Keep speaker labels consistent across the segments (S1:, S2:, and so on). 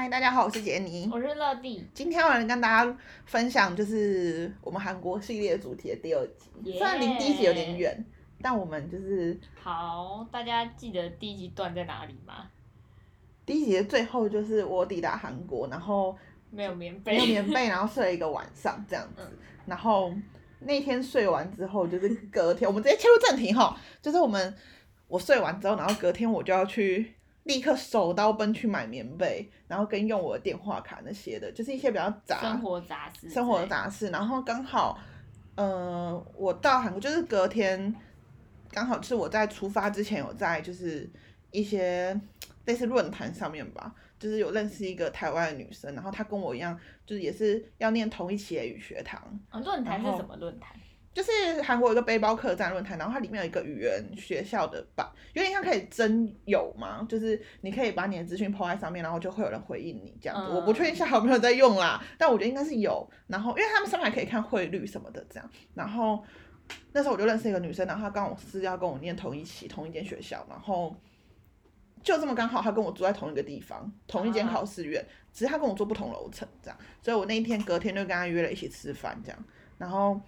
S1: 嗨，大家好，我是杰尼。
S2: 我是乐蒂，
S1: 今天我来跟大家分享，就是我们韩国系列主题的第二集。
S2: 耶
S1: 虽然离第一集有点远，但我们就是
S2: 好，大家记得第一集断在哪里吗？
S1: 第一集的最后，就是我抵达韩国，然后
S2: 没有棉被，
S1: 没有棉被，然后睡了一个晚上这样子。然后那天睡完之后，就是隔天，我们直接切入正题哈，就是我们我睡完之后，然后隔天我就要去立刻手刀奔去买棉被，然后跟用我的电话卡那些的，就是一些比较杂
S2: 生活杂事，
S1: 生活的。杂事，然后刚好，呃，我到韩国就是隔天，刚好是我在出发之前有在就是一些类似论坛上面吧，就是有认识一个台湾的女生，然后她跟我一样，就是也是要念同一期的语学堂，
S2: 啊，论坛是什么论坛？
S1: 就是韩国有一个背包客栈论坛，然后它里面有一个语言学校的版，有点像可以征友嘛，就是你可以把你的资讯 po 在上面，然后就会有人回应你这样子。
S2: 嗯
S1: 我不确定现在有没有在用啦，但我觉得应该是有。然后因为他们上面还可以看汇率什么的这样，然后那时候我就认识一个女生，然后她刚好是要跟我念同一期同一间学校，然后就这么刚好她跟我住在同一个地方，同一间
S2: 啊
S1: 考试院，只是她跟我住不同楼层这样，所以我那一天隔天就跟她约了一起吃饭这样，然后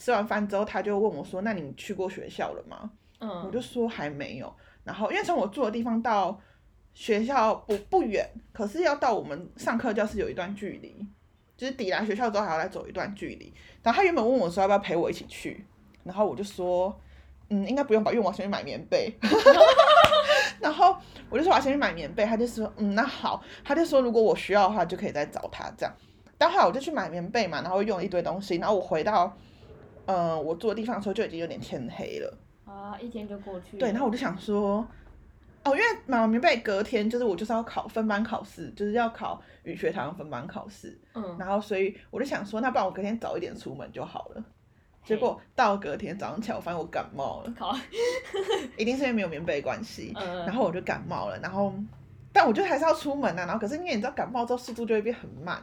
S1: 吃完饭之后，他就问我说：“那你去过学校了吗？”我
S2: 嗯，
S1: 就说还没有。然后因为从我住的地方到学校不不远，可是要到我们上课教室有一段距离，就是抵达学校之后还要再走一段距离。然后他原本问我说要不要陪我一起去，然后我就说，嗯，应该不用吧，因为我要先去买棉被。然后我就说我要先去买棉被，他就说，嗯，那好。他就说如果我需要的话，就可以再找他这样。但后来我就去买棉被嘛，然后用了一堆东西，然后我回到，呃，我住的地方的时候就已经有点天黑了。
S2: 啊，一天就过去了。
S1: 对，然后我就想说，哦，因为买完棉被隔天就是我就是要考分班考试，就是要考语学堂分班考试，
S2: 嗯，
S1: 然后所以我就想说，那不然我隔天早一点出门就好了。结果到隔天早上起来，我发现我感冒了，
S2: 考，
S1: 一定是因为没有棉被的关系，
S2: 嗯，
S1: 然后我就感冒了，然后但我就还是要出门啊，然后可是因为你知道感冒之后速度就会变很慢，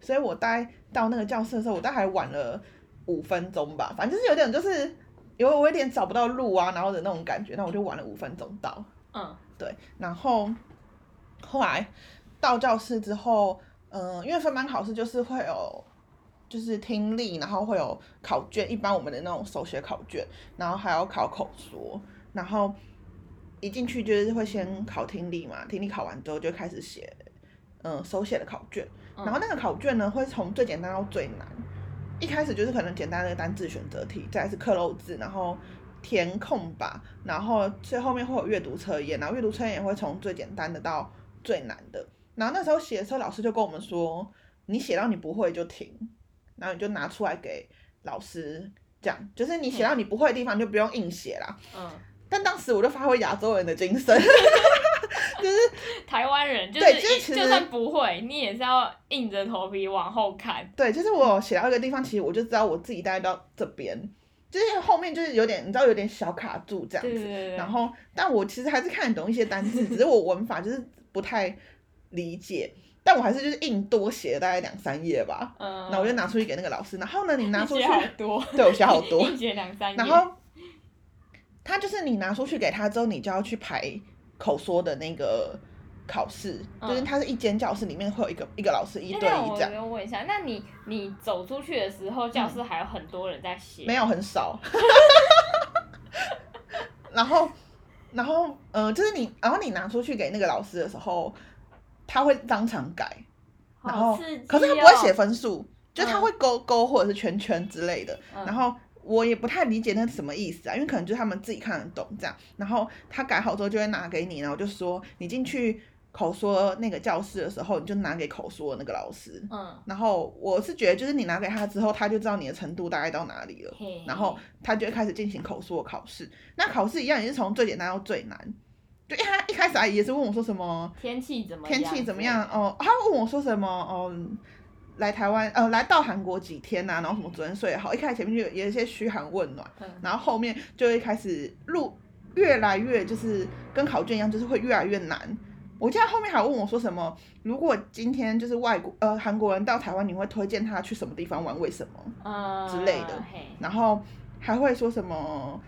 S1: 所以我大概到那个教室的时候，我大概晚了五分钟吧，反正就是有点就是有我有点找不到路啊，然后的那种感觉，那我就晚了五分钟到，
S2: 嗯，
S1: 对，然后后来到教室之后，嗯、因为分班考试就是会有。就是听力，然后会有考卷，一般我们的那种手写考卷，然后还要考口说，然后一进去就是会先考听力嘛，听力考完之后就开始写，嗯，手写的考卷，
S2: 嗯
S1: 然后那个考卷呢会从最简单到最难，一开始就是可能简单的单字选择题，再是刻漏字，然后填空吧，然后最后面会有阅读测验，然后阅读测验也会从最简单的到最难的，然后那时候写的时候老师就跟我们说，你写到你不会就停，然后你就拿出来给老师。讲就是你写到你不会的地方，就不用硬写啦。
S2: 嗯，
S1: 但当时我就发挥亚洲人的精神，
S2: 台湾人就
S1: 对
S2: 是
S1: 就是
S2: 就算不会，你也是要硬着头皮往后看。
S1: 对，就是我写到一个地方，其实我就知道我自己大概到这边，就是后面就是有点，你知道有点小卡住这样子。
S2: 对对对对。
S1: 然后，但我其实还是看得懂一些单词，只是我文法就是不太理解，但我还是就是硬多写了大概两三页吧。
S2: 嗯，
S1: 那我就拿出去给那个老师，然后呢，你拿出去，
S2: 好多，
S1: 对我写好多，
S2: 写两三页。
S1: 然后他就是你拿出去给他之后，你就要去排口说的那个考试，就是
S2: 嗯
S1: 它是一间教室里面会有一个一个老师一对一这样，
S2: 我问一下，那你你走出去的时候，教室还有很多人在写？
S1: 没有很少。然后，然后，呃，就是你，然后你拿出去给那个老师的时候，他会当场改，然后
S2: 好刺激
S1: 可是他不会
S2: 哦。
S1: 写分数，就他
S2: 嗯。
S1: 会勾勾或者是圈圈之类的。
S2: 嗯。
S1: 然后我也不太理解那是什么意思啊，因为可能就是他们自己看得懂这样。然后他改好之后就会拿给你，然后就说你进去口说那个教室的时候，你就拿给口说的那个老师。
S2: 嗯，
S1: 然后我是觉得，就是你拿给他之后，他就知道你的程度大概到哪里了。然后他就会开始进行口说考试。那考试一样也是从最简单到最难。就一他一开始阿姨也是问我说什么
S2: 天气怎么
S1: 天气怎么样？哦，他问我说什么哦，来台湾呃来到韩国几天呐、然后什么昨天睡好。一开始前面就有有一些嘘寒问暖，
S2: 嗯
S1: 然后后面就会开始录越来越就是跟考卷一样，就是会越来越难。我记得后面还问我说什么，如果今天就是外国呃韩国人到台湾，你会推荐他去什么地方玩？为什么？
S2: 嗯
S1: 之类的然后还会说什么，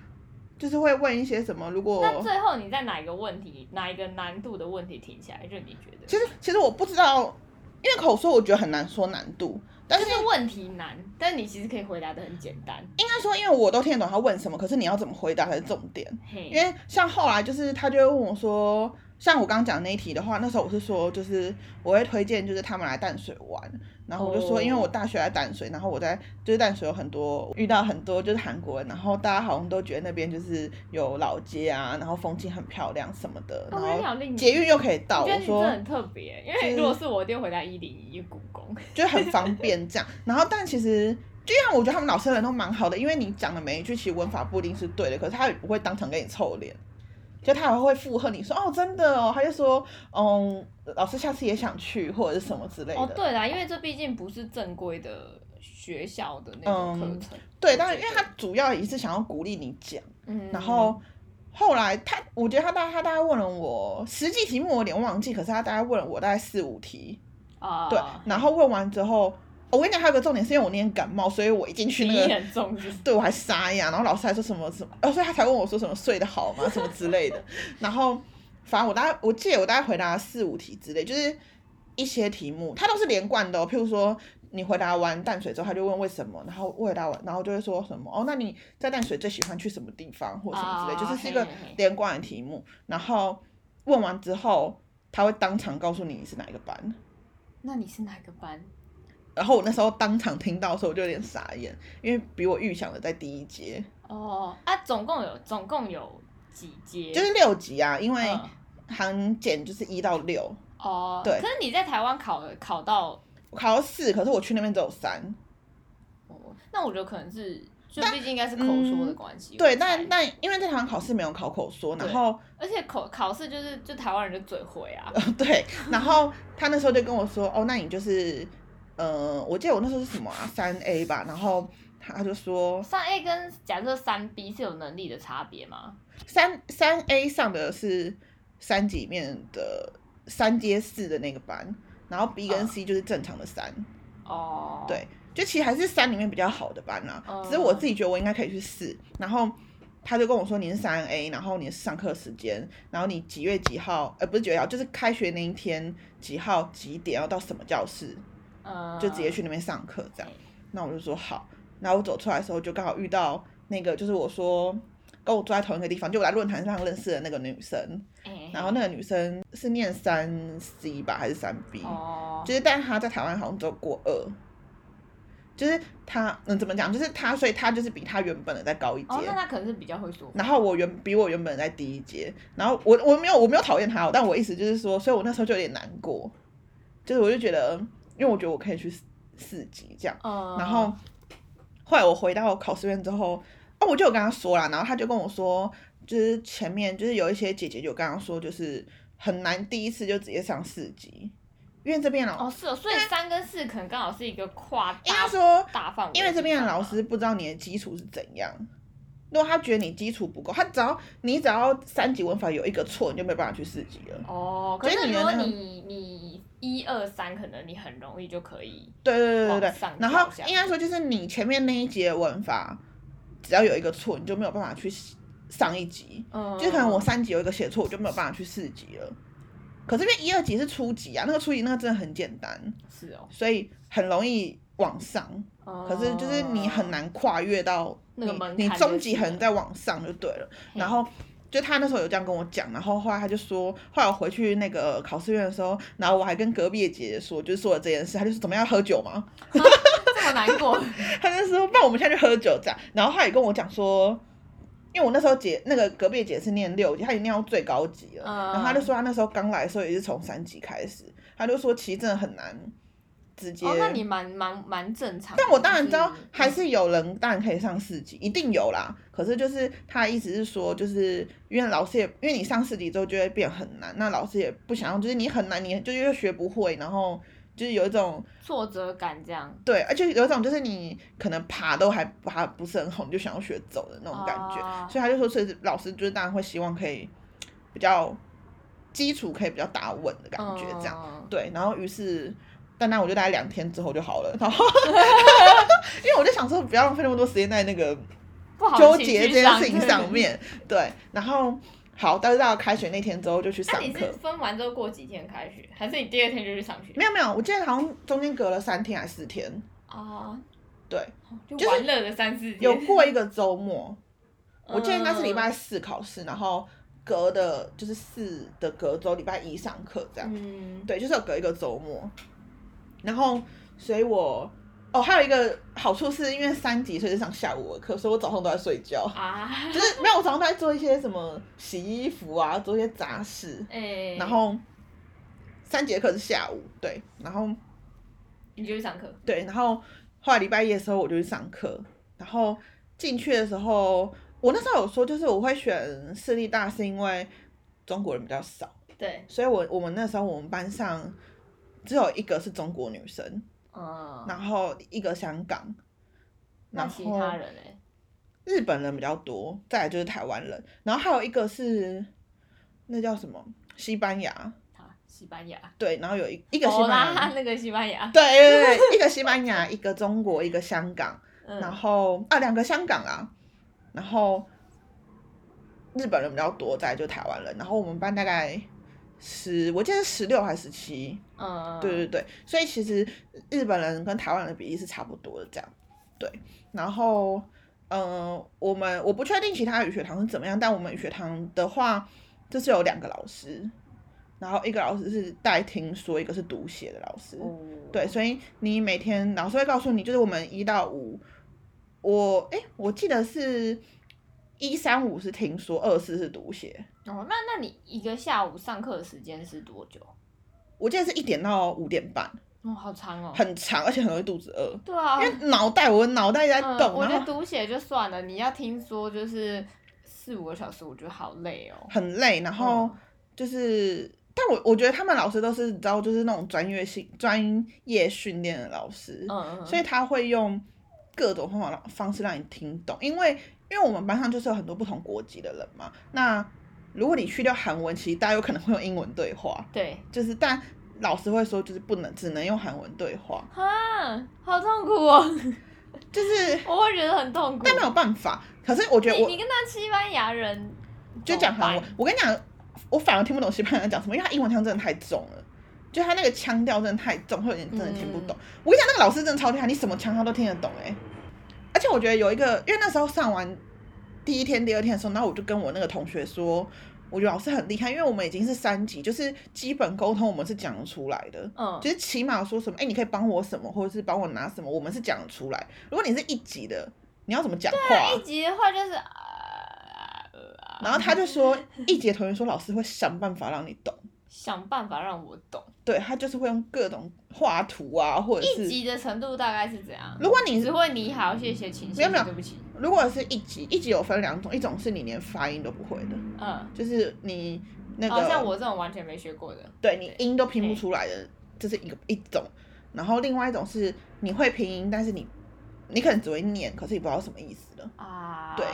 S1: 就是会问一些什么，如果
S2: 那最后你在哪一个问题，哪一个难度的问题停下来？就你觉得？
S1: 其实其实我不知道，因为口说我觉得很难说难度，但
S2: 就是是问题难，但是你其实可以回答的很简单。
S1: 应该说因为我都听得懂他问什么，可是你要怎么回答才是重点。
S2: 嘿，
S1: 因为像后来就是他就会问我说，像我刚刚讲那一题的话，那时候我是说就是我会推荐就是他们来淡水玩，然后我就说
S2: 哦
S1: 因为我大学在淡水，然后我在就是淡水有很多遇到很多就是韩国人，然后大家好像都觉得那边就是有老街啊，然后风景很漂亮什么的，然后捷运又可以到，
S2: 我
S1: 说
S2: 这很特别，因为如果是我，一定回答一零一故宫。
S1: 就很方便这样。然后但其实就像我觉得他们老师人都蛮好的，因为你讲的每一句其实文法不一定是对的，可是他也不会当场给你臭脸。就他还会附和你说哦，真的哦，他就说嗯，老师下次也想去或者是什么之类的。
S2: 哦，对啦，因为这毕竟不是正规的学校的那种课
S1: 嗯
S2: 程。
S1: 对，但是因为他主要也是想要鼓励你讲，
S2: 嗯，
S1: 然后后来他，我觉得他大他大概问了我实际题目我有点忘记，可是他大概问了我大概四五题，
S2: 啊，
S1: 对，然后问完之后，我跟你讲还有个重点是因为我那天感冒，所以我一进去那个
S2: 很重是是
S1: 对我还沙哑，然后老师还说什么什么，呃，所以他才问我说什么睡得好吗，什么之类的。然后反正我大概我记得我大概回答四五题之类，就是一些题目，它都是连贯的、哦。譬如说你回答完淡水之后，他就问为什么，然后回答完，然后就会说什么哦，那你在淡水最喜欢去什么地方或什么之类，
S2: 啊
S1: 就是是一个连贯的题目。然后问完之后，他会当场告诉你你是哪一个班。
S2: 那你是哪个班？
S1: 然后我那时候当场听到的时候，我就有点傻眼，因为比我预想的在第一阶，
S2: 哦啊，总共有总共有几阶？
S1: 就是六级啊，因为
S2: 嗯
S1: 航检就是一到六，
S2: 哦，
S1: 对
S2: 可是你在台湾考的考到，
S1: 我考到四，可是我去那边只有三。
S2: 哦，那我觉得可能是，就
S1: 但
S2: 毕竟应该是口说的关系。
S1: 对，但但因为在台湾考试没有考口说，然
S2: 对
S1: 后
S2: 而且口考试就是就台湾人就嘴会啊，
S1: 对，然后他那时候就跟我说，哦，那你就是，呃，我记得我那时候是什么啊，三 A 吧，然后他就说
S2: 三 A 跟假设三 B 是有能力的差别吗？
S1: 三三 A 上的是三级里面的三阶四的那个班，然后 B 跟
S2: 嗯
S1: C 就是正常的三。
S2: 哦，
S1: 对，就其实还是三里面比较好的班啦、
S2: 嗯
S1: 只是我自己觉得我应该可以去四，然后他就跟我说你是三 A，然后你是上课时间，然后你几月几号，呃，不是几月几号，就是开学那一天几号几点要到什么教室，
S2: 嗯，
S1: 就直接去那边上课这样。那我就说好，然后我走出来的时候就刚好遇到那个，就是我说跟我坐在同一个地方，就我在论坛上认识的那个女生，
S2: 哎，
S1: 然后那个女生是念三 C 吧还是三 B？、
S2: 哦，
S1: 就是，但她在台湾好像只有过二，就是她，嗯，怎么讲？就是她，所以她就是比她原本的再高一阶。
S2: 哦，那他可能是比较会说。
S1: 然后我原比我原本在低一阶，然后我我没有我没有讨厌她哦，但我意思就是说，所以我那时候就有点难过，就是我就觉得，因为我觉得我可以去四四级这样，
S2: 嗯，
S1: 然后后来我回到考试院之后，哦，我就有跟他说啦，然后他就跟我说，就是前面就是有一些姐姐就跟他说，就是很难第一次就直接上四级，因为这边老
S2: 哦是哦，所以三跟四可能刚好是一个跨
S1: 应
S2: 大
S1: 该说，
S2: 大范围
S1: 因为这边的老师不知道你的基础是怎样。如果他觉得你基础不够，他只要你只要三级文法有一个错，你就没办法去四级了。
S2: 哦，可
S1: 所以
S2: 是如果
S1: 你的那个
S2: 你你一二三，可能你很容易就可以
S1: 对对对对对然后应该说就是你前面那一节文法，只要有一个错，你就没有办法去上一级。
S2: 嗯，
S1: 就可能我三级有一个写错，我就没有办法去四级了。可是因为一二级是初级啊，那个初级那个真的很简单，
S2: 是哦，
S1: 所以很容易往上。可是就是你很难跨越到
S2: 那个门
S1: 你中级
S2: 是了
S1: 可能再往上就对了。然后就他那时候有这样跟我讲，然后后来他就说，后来我回去那个考试院的时候，然后我还跟隔壁的姐姐说，就是说了这件事，他就说怎么样喝酒吗？
S2: 这么难过，
S1: 他就说，不然我们现在去喝酒这样。然后他也跟我讲说，因为我那时候姐那个隔壁的姐是念六级，她已经念到最高级了。
S2: 嗯
S1: 然后他就说他那时候刚来的时候也是从三级开始，他就说其实真的很难直接。
S2: 哦，那你蛮蛮蛮正常。
S1: 但我当然知道还是有人当然可以上四级，一定有啦。可是就是他的意思是说，就是因为老师也因为你上四级之后就会变很难，那老师也不想要，就是你很难，你就又学不会，然后就是有一种
S2: 挫折感这样，
S1: 对，而且有一种就是你可能爬都还爬不是很好，你就想要学走的那种感觉。
S2: 哦
S1: 所以他就说，所以老师就是当然会希望可以比较基础可以比较打稳的感觉这样。
S2: 嗯
S1: 对，然后于是，但那我就大概两天之后就好了，然后因为我就想说不要浪费那么多时间在那个纠结这件事情上。面。对，然后好，但是到开学那天之后就去上课
S2: 你是。分完之后过几天开学，还是你第二天就去上学？
S1: 没有没有，我记得好像中间隔了三天还是四天，
S2: 啊，
S1: 对，
S2: 就
S1: 就是
S2: 玩乐的三四天。
S1: 有过一个周末，我记得应该是礼拜
S2: 嗯
S1: 四考试，然后隔的就是四的隔周礼拜一上课这样。
S2: 嗯，
S1: 对，就是有隔一个周末，然后所以我哦还有一个好处是因为三级所以是上下午的课，所以我早上都在睡觉，
S2: 啊，
S1: 就是没有我早上都在做一些什么洗衣服啊，做一些杂事，
S2: 哎，
S1: 然后三节课是下午，对，然后
S2: 你就去上课。
S1: 对，然后后来礼拜一的时候我就去上课，然后进去的时候，我那时候有说就是我会选私立大是因为中国人比较少。
S2: 对，
S1: 所以我我们那时候我们班上只有一个是中国女生，
S2: 嗯，
S1: 然后一个香港，然
S2: 后其
S1: 后
S2: 他人嘞？
S1: 日本人比较多，再来就是台湾人，然后还有一个是那叫什么西班牙，
S2: 啊，西班牙。
S1: 对，然后有一一个西
S2: 哦
S1: 班牙，
S2: 啦 那个西班牙。
S1: 对对对，一个西班牙，一个中国，一个香港，然
S2: 嗯，
S1: 后啊两个香港啊，然后日本人比较多，再来就是台湾人，然后我们班大概十，我记得是十六还是十七，
S2: 嗯，
S1: 对对对，所以其实日本人跟台湾人的比例是差不多的这样。对，然后嗯、呃我们我不确定其他语学堂是怎么样，但我们语学堂的话，就是有两个老师，然后一个老师是带听说，一个是读写的老师。
S2: 哦，
S1: 对，所以你每天老师会告诉你，就是我们一到五，我哎，我记得是一三五是听说，二四是读写，
S2: 哦，那那你一个下午上课的时间是多久？
S1: 我记得是一点到五点半，
S2: 哦，好长哦。
S1: 很长，而且很容易肚子饿。
S2: 对啊，
S1: 因为脑袋，我的脑袋在
S2: 嗯，
S1: 动，
S2: 我觉得读写就算了，你要听说就是四五个小时，我觉得好累哦。
S1: 很累，然后
S2: 嗯
S1: 就是，但我我觉得他们老师都是你知道，就是那种专业性、专业训练的老师，
S2: 嗯嗯，
S1: 所以他会用各种方法方式让你听懂，因为因为我们班上就是有很多不同国籍的人嘛，那如果你去掉韩文，其实大家有可能会用英文对话，
S2: 对，
S1: 就是但老师会说就是不能只能用韩文对话，
S2: 哈，好痛苦哦，
S1: 就是
S2: 我会觉得很痛苦。
S1: 但没有办法，可是我觉得我
S2: 你你跟他西班牙人
S1: 就讲韩文我跟你讲，我反而听不懂西班牙人讲什么，因为他英文腔真的太重了，就他那个腔调真的太重，会有点真的听不懂。我跟你讲，那个老师真的超厉害，你什么腔他都听得懂哎、而且我觉得有一个，因为那时候上完第一天、第二天的时候，然后我就跟我那个同学说，我觉得老师很厉害，因为我们已经是三级，就是基本沟通我们是讲得出来的。
S2: 嗯，
S1: 就是起码说什么，哎、你可以帮我什么，或者是帮我拿什么，我们是讲得出来。如果你是一级的，你要怎么讲话？
S2: 一级的话就是
S1: 然后他就说，一节同学说老师会想办法让你懂，
S2: 想办法让我懂。
S1: 对他就是会用各种画图啊，或者
S2: 一
S1: 是
S2: 集的程度大概是怎样？
S1: 如果你
S2: 只会你好，谢谢，请
S1: 没有没有
S2: 对不起。
S1: 如果是一级，一级有分两种，一种是你连发音都不会的，
S2: 嗯，
S1: 就是你那个、
S2: 哦，像我这种完全没学过的，
S1: 对你音都拼不出来的，这是一个一种。然后另外一种是你会拼音，但是你你可能只会念，可是你不知道什么意思的。
S2: 啊，
S1: 对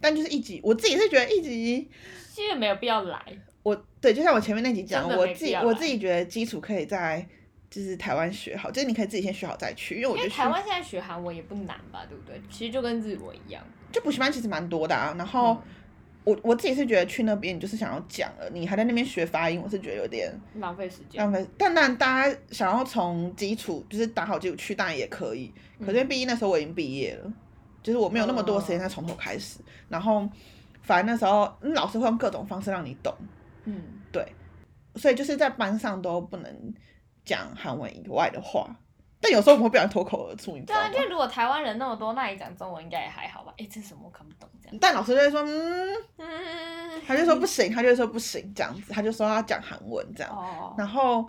S1: 但就是一级，我自己是觉得一级，
S2: 其实没有必要来。
S1: 我对，就像我前面那集讲，我自己我自己觉得基础可以在就是台湾学好，就是你可以自己先学好再去，因为我觉得
S2: 台湾现在学韩文也不难吧，对不对？其实就跟日文一样。
S1: 就补习班其实蛮多的啊。然后、
S2: 嗯
S1: 我我自己是觉得去那边你就是想要讲了，你还在那边学发音，我是觉得有点
S2: 浪费时间。
S1: 浪费。但但大家想要从基础就是打好基础去，当然也可以。可是因为毕竟那时候我已经毕业了，就是我没有那么多时间再从头开始。然后反正那时候、嗯老师会用各种方式让你懂，
S2: 嗯，
S1: 对，所以就是在班上都不能讲韩文以外的话。但有时候我们会不小心脱口而出，你知
S2: 对啊，
S1: 道吗？
S2: 就如果台湾人那么多，那你讲中文应该也还好吧？哎，这是什么我看不懂这样。
S1: 但老师就会说，嗯，
S2: 嗯，
S1: 他就说不行，他就说不行这样子，他就说要讲韩文这样。
S2: 哦，
S1: 然后，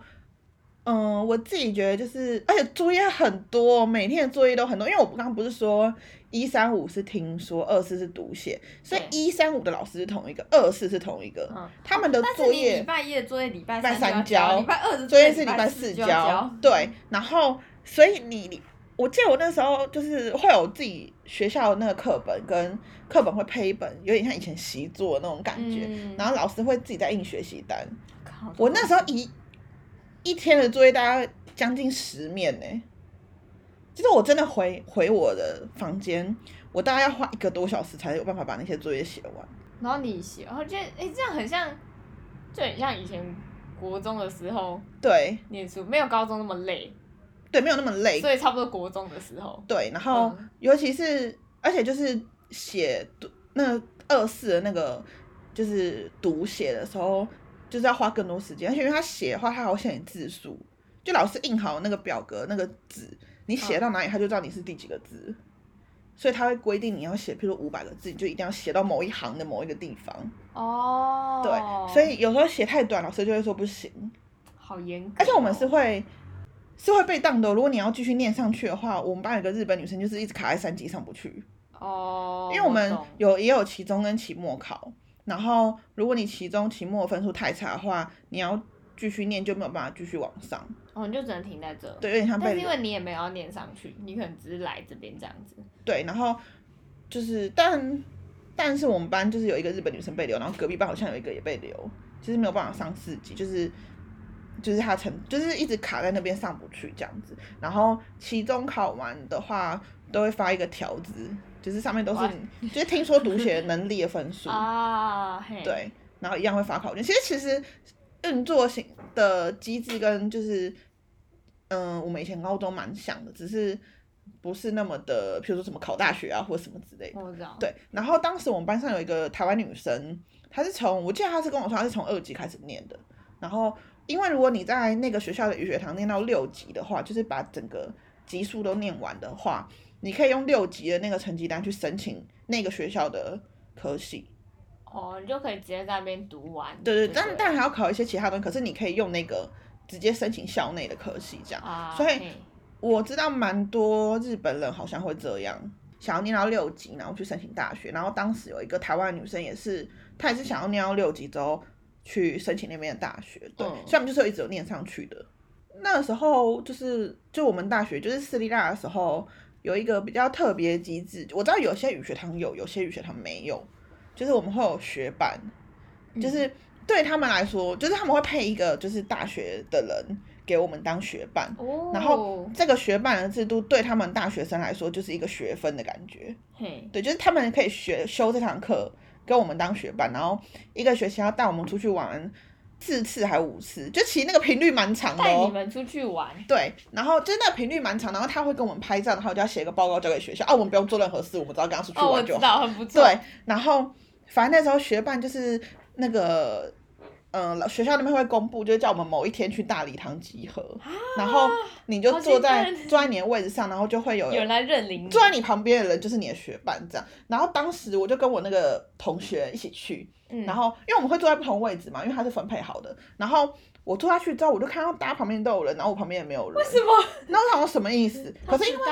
S1: 嗯，我自己觉得就是，而且作业很多，每天的作业都很多。因为我刚刚不是说一三五是听说，二四是读写，所以一三五的老师是同一个，二四是同一个，
S2: 嗯
S1: 他们的作业礼
S2: 拜一的作业礼拜三
S1: 三交
S2: 礼拜二的
S1: 作业是礼拜四交，对，然后所以你你。我记得我那时候就是会有自己学校的那个课本，跟课本会配一本，有点像以前习作那种感觉。
S2: 嗯
S1: 然后老师会自己在印学习单，我那时候一一天的作业大概将近十面呢、其实我真的回回我的房间，我大概要花一个多小时才有办法把那些作业写完。
S2: 然后你写，然后觉得哎、这样很像，就很像以前国中的时候
S1: 对
S2: 念书，没有高中那么累，
S1: 对，没有那么累。
S2: 所以差不多国中的时候，
S1: 对，然后
S2: 嗯
S1: 尤其是而且就是写读那二四的那个就是读写的时候，就是要花更多时间，而且因为他写的话，他还会限你字数，就老师印好那个表格那个字，你写到哪里，他就知道你是第几个字。所以他会规定你要写，譬如五百个字，你就一定要写到某一行的某一个地方。
S2: 哦，
S1: 对，所以有时候写太短，老师就会说不行。
S2: 好严格哦，
S1: 而且我们是会是会被当的哦。如果你要继续念上去的话，我们班有个日本女生就是一直卡在三级上不去，
S2: 哦，
S1: 因为我们有也有期中跟期末考，然后如果你期中、期末分数太差的话，你要继续念就没有办法继续往上，
S2: 哦，你就只能停在这，
S1: 对，有点像被
S2: 但是因为你也没有要念上去，你可能只是来这边这样子，
S1: 对，然后就是但但是我们班就是有一个日本女生被留，然后隔壁班好像有一个也被留，就是没有办法上四级，就是就是他成就是一直卡在那边上不去这样子。然后期中考完的话，都会发一个条子，就是上面都是就是听说读写能力的分数，
S2: 啊，
S1: 对，然后一样会发考卷。其实其实运作型的机制跟就是嗯、我们以前高中蛮像的，只是不是那么的，比如说什么考大学啊或者什么之类的。
S2: 我知道，，
S1: 对，然后当时我们班上有一个台湾女生，她是从我记得她是跟我说她是从二级开始念的，然后因为如果你在那个学校的语学堂念到六级的话，就是把整个级数都念完的话，你可以用六级的那个成绩单去申请那个学校的科系。
S2: 哦，你就可以直接在那边读完，
S1: 对对，但但还要考一些其他东西，可是你可以用那个直接申请校内的科系这样。
S2: 啊，
S1: 所以我知道蛮多日本人好像会这样，想要念到六级，然后去申请大学。然后当时有一个台湾女生也是，她也是想要念到六级之后去申请那边的大学。对，
S2: 嗯
S1: 所以我们就是一直有念上去的。那个时候就是就我们大学就是私立大的时候，有一个比较特别机制，我知道有些语学堂有，有些语学堂没有，就是我们会有学伴，就是对他们来说，就是他们会配一个就是大学的人给我们当学伴。
S2: 哦，
S1: 然后这个学伴的制度对他们大学生来说就是一个学分的感觉，
S2: 嘿，
S1: 对，就是他们可以学修这堂课，跟我们当学伴，然后一个学期要带我们出去玩四次还五次，就其实那个频率蛮长的哦。
S2: 带你们出去玩，
S1: 对，然后就是那个频率蛮长，然后他会跟我们拍照，然后我就要写一个报告交给学校，啊，我们不用做任何事，我们只要跟他出去玩就好。
S2: 知道，很不错，
S1: 对，然后反正那时候学伴就是那个，嗯、老学校那边会公布，就是叫我们某一天去大礼堂集合，然后你就坐在 坐在你的位置上，然后就会有
S2: 有人来认领你，
S1: 坐在你旁边的人就是你的学伴这样。然后当时我就跟我那个同学一起去，
S2: 嗯，
S1: 然后因为我们会坐在不同位置嘛，因为它是分配好的。然后我坐下去之后，我就看到大家旁边都有人，然后我旁边也没有人。为
S2: 什么？
S1: 那我想说什么意思？可是因为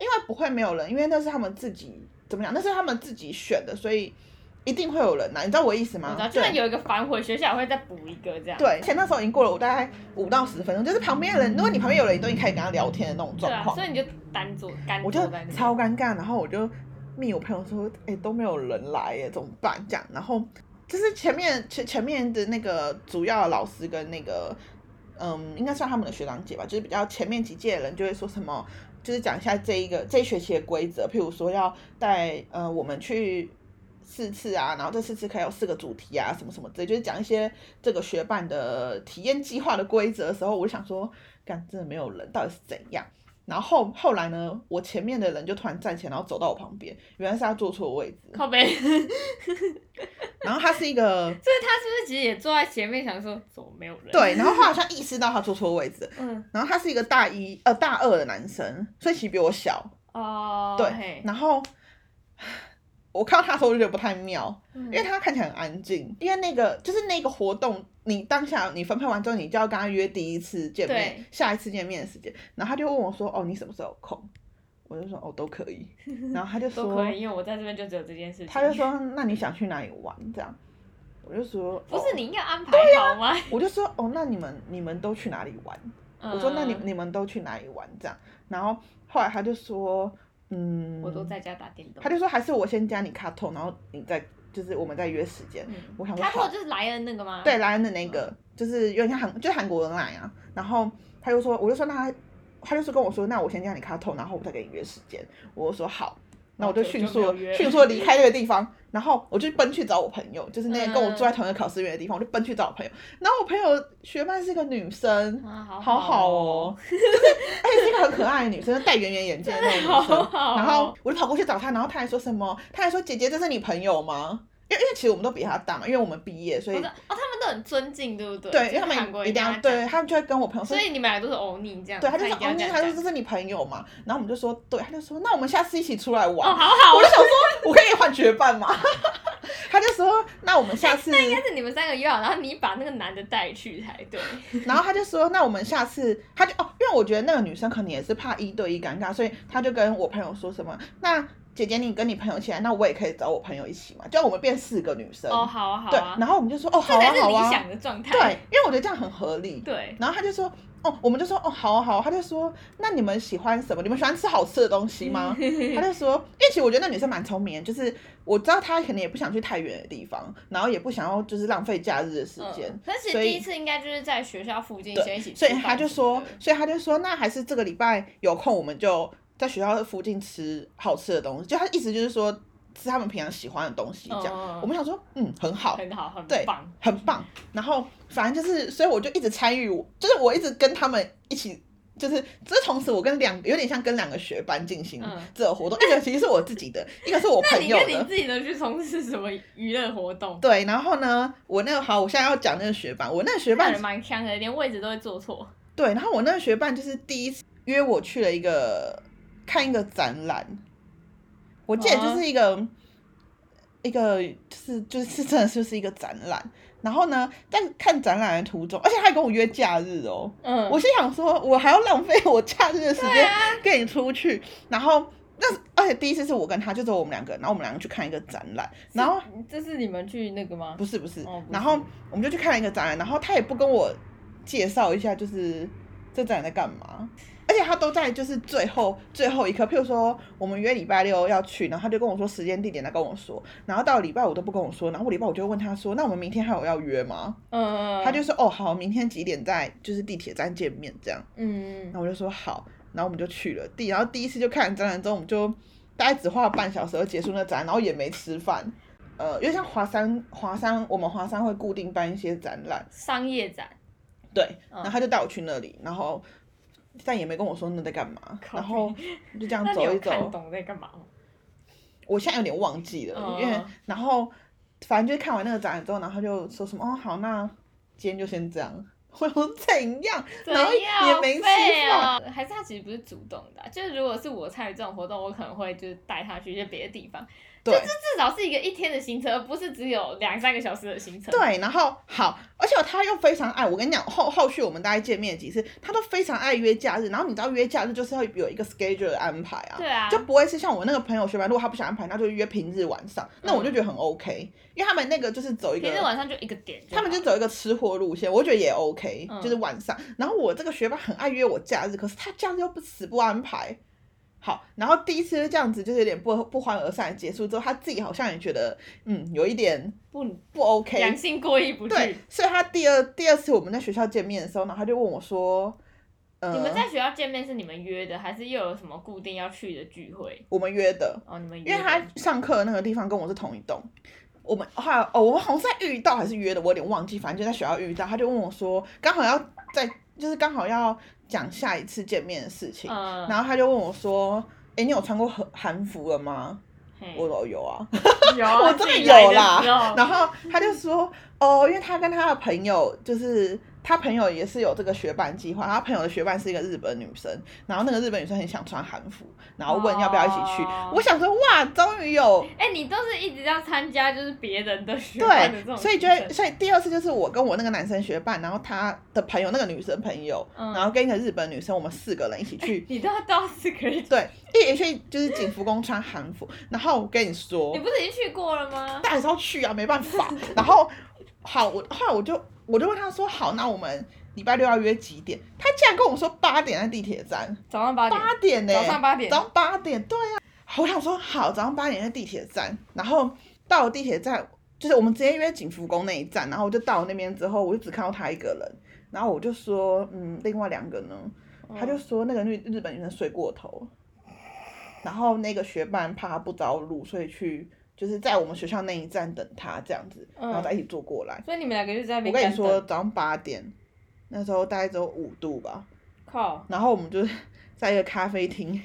S1: 因为不会没有人，因为那是他们自己怎么讲？那是他们自己选的，所以一定会有人呐、你知道我意思吗？
S2: 我知道，就算有一个反悔，学校也会再补一个这样，
S1: 对，而且那时候已经过了我大概五到十分钟，就是旁边的人，如果你旁边有人，你都已经开始跟他聊天的那种状况，
S2: 所以你就单坐干
S1: 我就超尴尬，然后我就密我朋友说，哎、都没有人来耶，怎么办？这样，然后就是前面前前面的那个主要的老师跟那个，嗯，应该算他们的学长姐吧，就是比较前面几届的人就会说什么，就是讲一下这一个这一学期的规则，譬如说要带呃我们去。四次啊，然后这四次可以有四个主题啊，什么什么之类，就是讲一些这个学伴的体验计划的规则的时候，我就想说，干真的没有人，到底是怎样？然后后后来呢，我前面的人就突然站起来，然后走到我旁边，原来是他坐错位置。
S2: 靠背，
S1: 然后他是一个
S2: 他是不是其实也坐在前面，想说怎么没有人？，
S1: 对，然后他好像意识到他坐错位置，
S2: 嗯，
S1: 然后他是一个大一呃大二的男生，所以其实比我小。
S2: 哦，
S1: 对，然后我看到他的时候，我就觉得不太妙，
S2: 因
S1: 因为他看起来很安静，因为那个就是那个活动，你当下你分配完之后，你就要跟他约第一次见面，下一次见面的时间，然后他就问我说：“哦，你什么时候有空？”我就说：“哦，都可以。”然后他就说
S2: 都可以，因为我在这边就只有这件事情。
S1: 他就说：“那你想去哪里玩？”这样，我就说：“
S2: 不是
S1: 哦
S2: 你应该安排好吗？
S1: 我就说：“哦，那你们你们都去哪里玩？”我说：“那你
S2: 嗯
S1: 你们都去哪里玩？”这样，然后后来他就说：“嗯，
S2: 我都在家打电动。
S1: 他就说：“还是我先加你卡通，然后你再就是我们再约时间。
S2: 嗯，
S1: 我想说卡
S2: 通就是莱恩那个吗？
S1: 对，莱恩的那个就是有点像韩，就是韩国人来啊。然后他就说，我就说那他他就是跟我说，那我先加你卡通，然后我再给你约时间。我就说好，那我
S2: 就
S1: 就迅速迅速地离开那个地方，然后我就奔去找我朋友，就是那个跟我
S2: 嗯
S1: 住在同一个考试院的地方，我就奔去找我朋友。然后我朋友学伴是个女生，
S2: 啊，好
S1: 好好
S2: 哦
S1: 哦，，而且是一个很可爱的女生，戴圆圆眼镜的那种女生。然后我就跑过去找她，然后她还说什么？她还说姐姐，这是你朋友吗？因为因为其实我们都比他大嘛，因为我们毕业，所以
S2: 哦，他们都很尊敬，对不对？
S1: 对，因为他们一定要对，他们就会跟我朋友说
S2: 所，以你们俩都是欧尼这样。
S1: 对，他就说哦，
S2: 一定要这样
S1: 他说
S2: 讲
S1: 这是你朋友嘛，然后我们就说对，他就说那我们下次一起出来玩。
S2: 哦，好好，
S1: 我就想说，我可以换学伴嘛？他就说那我们下次，那
S2: 应该是你们三个约好，然后你把那个男的带去才对。
S1: 然后他就说那我们下次，他就哦，因为我觉得那个女生可能也是怕一对一尴尬，所以他就跟我朋友说什么那。姐姐，你跟你朋友一起来，那我也可以找我朋友一起嘛，就我们变四个女生。
S2: 哦，好啊，好啊
S1: 对，
S2: 啊，
S1: 然后我们就说哦，好啊好啊，
S2: 想的状态。
S1: 对，因为我觉得这样很合理。
S2: 对，
S1: 然后他就说，哦，我们就说，哦，好啊好啊，他就说，那你们喜欢什么？你们喜欢吃好吃的东西吗？他就说，因为其实我觉得那女生蛮聪明的，就是我知道她可能也不想去太远的地方，然后也不想要就是浪费假日的时间。
S2: 嗯，但是
S1: 所以
S2: 第一次应该就是在学校附近先一起吃
S1: 所以
S2: 饭
S1: 他就说所以他就说，那还是这个礼拜有空，我们就在学校附近吃好吃的东西。就他意思就是说，吃他们平常喜欢的东西这样。
S2: 嗯
S1: 我们想说，嗯，很好，
S2: 很好，很
S1: 对
S2: 棒。
S1: 很棒。然后反正就是，所以我就一直参与，就是我一直跟他们一起。就是，这从此我跟两有点像跟两个学班进行
S2: 嗯
S1: 这个活动，一个其实是我自己的，一个是我 朋友的。
S2: 跟你自己的去从事什么娱乐活动？
S1: 对，然后呢，我那个好，我现在要讲那个学班，我那个学班
S2: 那人蛮强的，连位置都会坐错。
S1: 对，然后我那个学伴就是第一次约我去了一个看一个展览，我记得
S2: 哦
S1: 就是一个、一个就是就是真的就是一个展览。然后呢，在看展览的途中，而且他还跟我约假日哦。
S2: 嗯，
S1: 我心想说，我还要浪费我假日的时间跟你出去，然后那而且第一次是我跟他，就只有我们两个，然后我们两个去看一个展览，然后
S2: 这是你们去那个吗？
S1: 不是不是，
S2: 哦不是。
S1: 然后我们就去看了一个展览，然后他也不跟我介绍一下，就是这展览在干嘛，而且他都在就是最后最后一刻，譬如说我们约礼拜六要去，然后他就跟我说时间地点，他跟我说，然后到礼拜五都不跟我说，然后我礼拜五就问他说，那我们明天还有要约吗？
S2: 嗯，
S1: 他就说哦好，明天几点在就是地铁站见面这样，
S2: 嗯。
S1: 然，后我就说好，然后我们就去了。第，然后第一次就看完展览之后，我们就大概只花了半小时就结束那展，然后也没吃饭。呃，因为像华山，华山我们华山会固定办一些展览，
S2: 商业展，
S1: 对，
S2: 嗯。
S1: 然后他就带我去那里，然后但也没跟我说那在干嘛，然后就这样 走一走，
S2: 懂在干嘛吗？
S1: 我现在有点忘记了，
S2: 嗯
S1: 因为然后反正就是看完那个展览之后，然后他就说什么哦好，那今天就先这样。我说怎样？然后
S2: 怎样
S1: 也没吃
S2: 废
S1: 饭，
S2: 哦，还是他其实不是主动的啊、就是如果是我参与这种活动，我可能会就是带他去一些别的地方，
S1: 对
S2: 就这至少是一个一天的行程，而不是只有两三个小时的行程。
S1: 对，然后好，而且他又非常爱我跟你讲，后后续我们大概见面几次，他都非常爱约假日。然后你知道约假日就是要有一个 schedule 的安排啊，
S2: 对啊，
S1: 就不会是像我那个朋友学班，如果他不想安排，那就约平日晚上，那我就觉得很 OK，、因为他们那个就是走一个
S2: 平日晚上就一个点，
S1: 他们就走一个吃货路线，我觉得也 OK，、
S2: 嗯
S1: 就是晚上。然后我这个学霸很爱约我假日，可是他假日又不死不安排。好，然后第一次就这样子，就是有点不不欢而散。结束之后，他自己好像也觉得，嗯，有一点
S2: 不
S1: 不 OK。
S2: 良心过意不去对。，
S1: 所以他第二第二次我们在学校见面的时候，然后他就问我说，呃，
S2: 你们在学校见面是你们约的，还是又有什么固定要去的聚会？
S1: 我们约的，
S2: 哦，你们约的
S1: 因为他上课的那个地方跟我是同一栋。我们后来哦，我们好像是在遇到还是约的，我有点忘记，反正就在学校遇到，他就问我说，刚好要在，就是刚好要讲下一次见面的事情，
S2: 嗯，
S1: 然后他就问我说，哎、你有穿过韩韩服了吗？
S2: 嘿
S1: 我说有啊，
S2: 有啊，
S1: 我真的
S2: 自己来
S1: 有啦
S2: 时候
S1: 然后他就说，哦，因为他跟他的朋友就是。他朋友也是有这个学伴计划，他朋友的学伴是一个日本女生，然后那个日本女生很想穿韩服，然后问要不要一起去。
S2: 哦
S1: 我想说，哇，终于有
S2: 哎、你都是一直要参加就是别人的学伴的这
S1: 对，
S2: 种
S1: 所以就所以第二次就是我跟我那个男生学伴，然后他的朋友那个女生朋友，
S2: 嗯
S1: 然后跟一个日本女生，我们四个人一起去，
S2: 你都要都要四个人，
S1: 对，一起去就是景福宫穿韩服。然后我跟你说
S2: 你，不是已经去过了吗？
S1: 但还是要去啊，没办法。然后好，我后来我就我就问他说，好，那我们礼拜六要约几点？他竟然跟我说八点在地铁站，
S2: 早上八点，
S1: 八点呢、
S2: 早上八点。
S1: 早上八点，对啊。我想说好，早上八点在地铁站，然后到了地铁站，就是我们直接约景福宫那一站，然后我就到了那边之后，我就只看到他一个人，然后我就说，嗯，另外两个呢？他就说那个日日本女生睡过头，然后那个学伴怕他不着路，所以去就是在我们学校那一站等他这样子，然后再一起坐过来。
S2: 所以你们两个就在那
S1: 我
S2: 边。
S1: 跟你说，，早上八点，那时候大概只有五度吧，
S2: 靠，
S1: 然后我们就 在一个咖啡厅，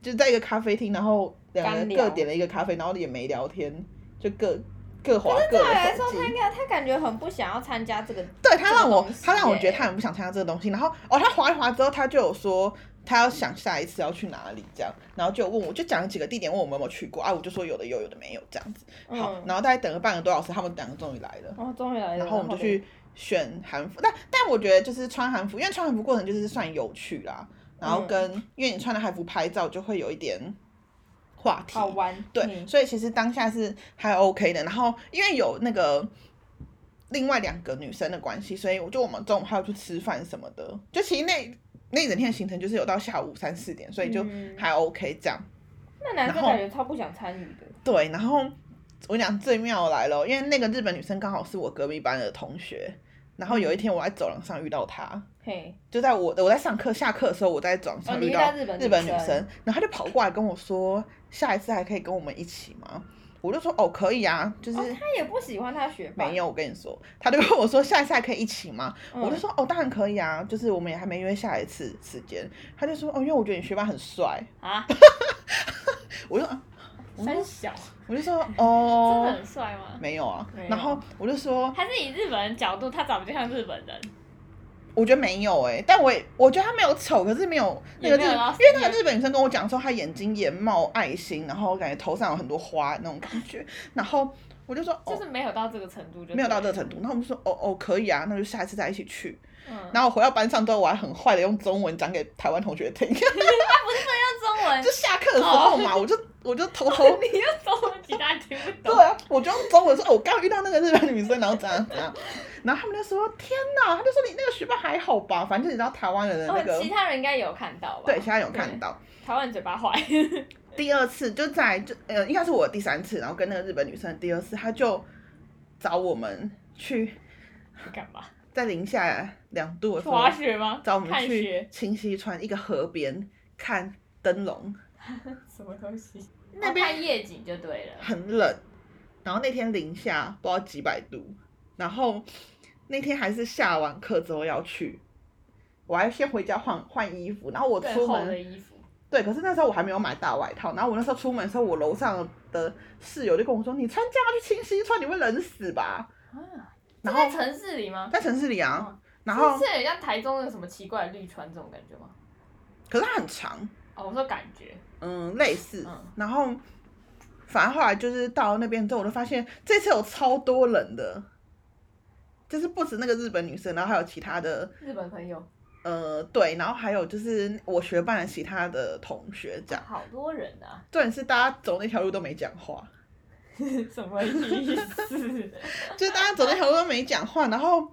S1: 就在一个咖啡厅，然后两个
S2: 干聊
S1: 人各点了一个咖啡，然后也没聊天，就各各划各
S2: 对我来
S1: 的手机。
S2: 说他应该他感觉很不想要参加这个。
S1: 对他让我
S2: 这个东，西
S1: 他让我觉得他很不想参加这个东西。然后哦，他划一划之后，他就有说他要想下一次要去哪里这样，然后就问我，就讲了几个地点，问我们有没有去过啊，我就说有的有，有的没有这样子。好，
S2: 嗯，
S1: 然后大概等了半个多小时，他们两个终于来了。
S2: 哦，终于来了。
S1: 然后我们就去选韩服，但但我觉得就是穿韩服，因为穿韩服过程就是算有趣啦，然后跟、因为你穿的韩服拍照就会有一点话题，
S2: 好玩。
S1: 对，
S2: 嗯
S1: 所以其实当下是还 OK 的。然后因为有那个另外两个女生的关系，所以我就我们中午还要去吃饭什么的，就其实那那一整天的行程就是有到下午三四点，所以就
S2: 嗯
S1: 还 OK 这样。
S2: 那男生感觉超不想参与的。
S1: 对，然后我跟你讲最妙的来了，因为那个日本女生刚好是我隔壁班的同学，然后有一天我在走廊上遇到她。
S2: 嘿，
S1: 就在我我在上课下课的时候，我在走廊上遇到
S2: 到日本女
S1: 日本女
S2: 生
S1: 生，然后她就跑过来跟我说，下一次还可以跟我们一起吗？我就说哦可以啊，就是、
S2: 哦，他也不喜欢他学霸。
S1: 没有，我跟你说，他就跟我说下一次还可以一起吗？
S2: 嗯
S1: 我就说哦当然可以啊，就是我们也还没约下一次时间。他就说哦因为我觉得你学霸很帅，
S2: 啊，
S1: 我就啊
S2: 三小，
S1: 我就说 哦
S2: 真的
S1: 哦
S2: 很帅吗？
S1: 没有啊，
S2: 有
S1: 然后我就说
S2: 他是以日本人角度，他长得就像日本人。
S1: 我觉得没有哎、但我也我觉得他没有丑，可是没有那个日，因为那个日本女生跟我讲说，她眼睛眼冒爱心，然后感觉头上有很多花那种感觉，然后我就说哦
S2: 就是没有到这个程度就
S1: 没有到这
S2: 对
S1: 个程度，然后我们就说哦哦可以啊，那就下一次再一起去。
S2: 嗯，
S1: 然后我回到班上之后，我还很坏的用中文讲给台湾同学听，
S2: 用中文
S1: 就，下课的时候嘛，我就我就偷偷
S2: 你用中文，其他人听不懂。对。
S1: 啊，我就用中文说，哦，我刚遇到那个日本女生，然后怎样怎样，然后他们就说天哪，他就说你那个学霸还好吧，反正你知道台湾人的那个，
S2: 哦，其他人应该有看到吧？
S1: 对，其他有看到。
S2: 台湾嘴巴坏。
S1: 第二次就在就呃，应该是我第三次，然后跟那个日本女生第二次，她就找我们去
S2: 去干嘛？
S1: 在零下两度的时候
S2: 滑雪吗？
S1: 找我们去？清溪川一个河边看灯笼，
S2: 什么东西？
S1: 那边
S2: 夜景就对了。
S1: 很冷，然后那天零下不知道几百度，然后那天还是下完课之后要去，我还先回家换换衣服，然后我
S2: 更
S1: 出门
S2: 的衣服。
S1: 对，可是那时候我还没有买大外套，然后我那时候出门的时候，我楼上的室友就跟我说：“你穿这样去清溪川，你会冷死吧
S2: 啊，？”
S1: 然后
S2: 在城市里吗？
S1: 在城市里啊
S2: 哦，
S1: 然后
S2: 是是很像台中的什么奇怪的绿川这种感觉吗？
S1: 可是它很长，
S2: 哦，我说感觉，
S1: 嗯，类似
S2: 嗯，
S1: 然后反正后来就是到那边之后，我就发现这次有超多人的，就是不止那个日本女生，然后还有其他的，
S2: 日本朋友
S1: 呃，对，然后还有就是我学伴的其他的同学这样。
S2: 好多人啊，
S1: 重点是大家走那条路都没讲话，
S2: 什么意思？
S1: 就是大家走那条路都没讲话，然后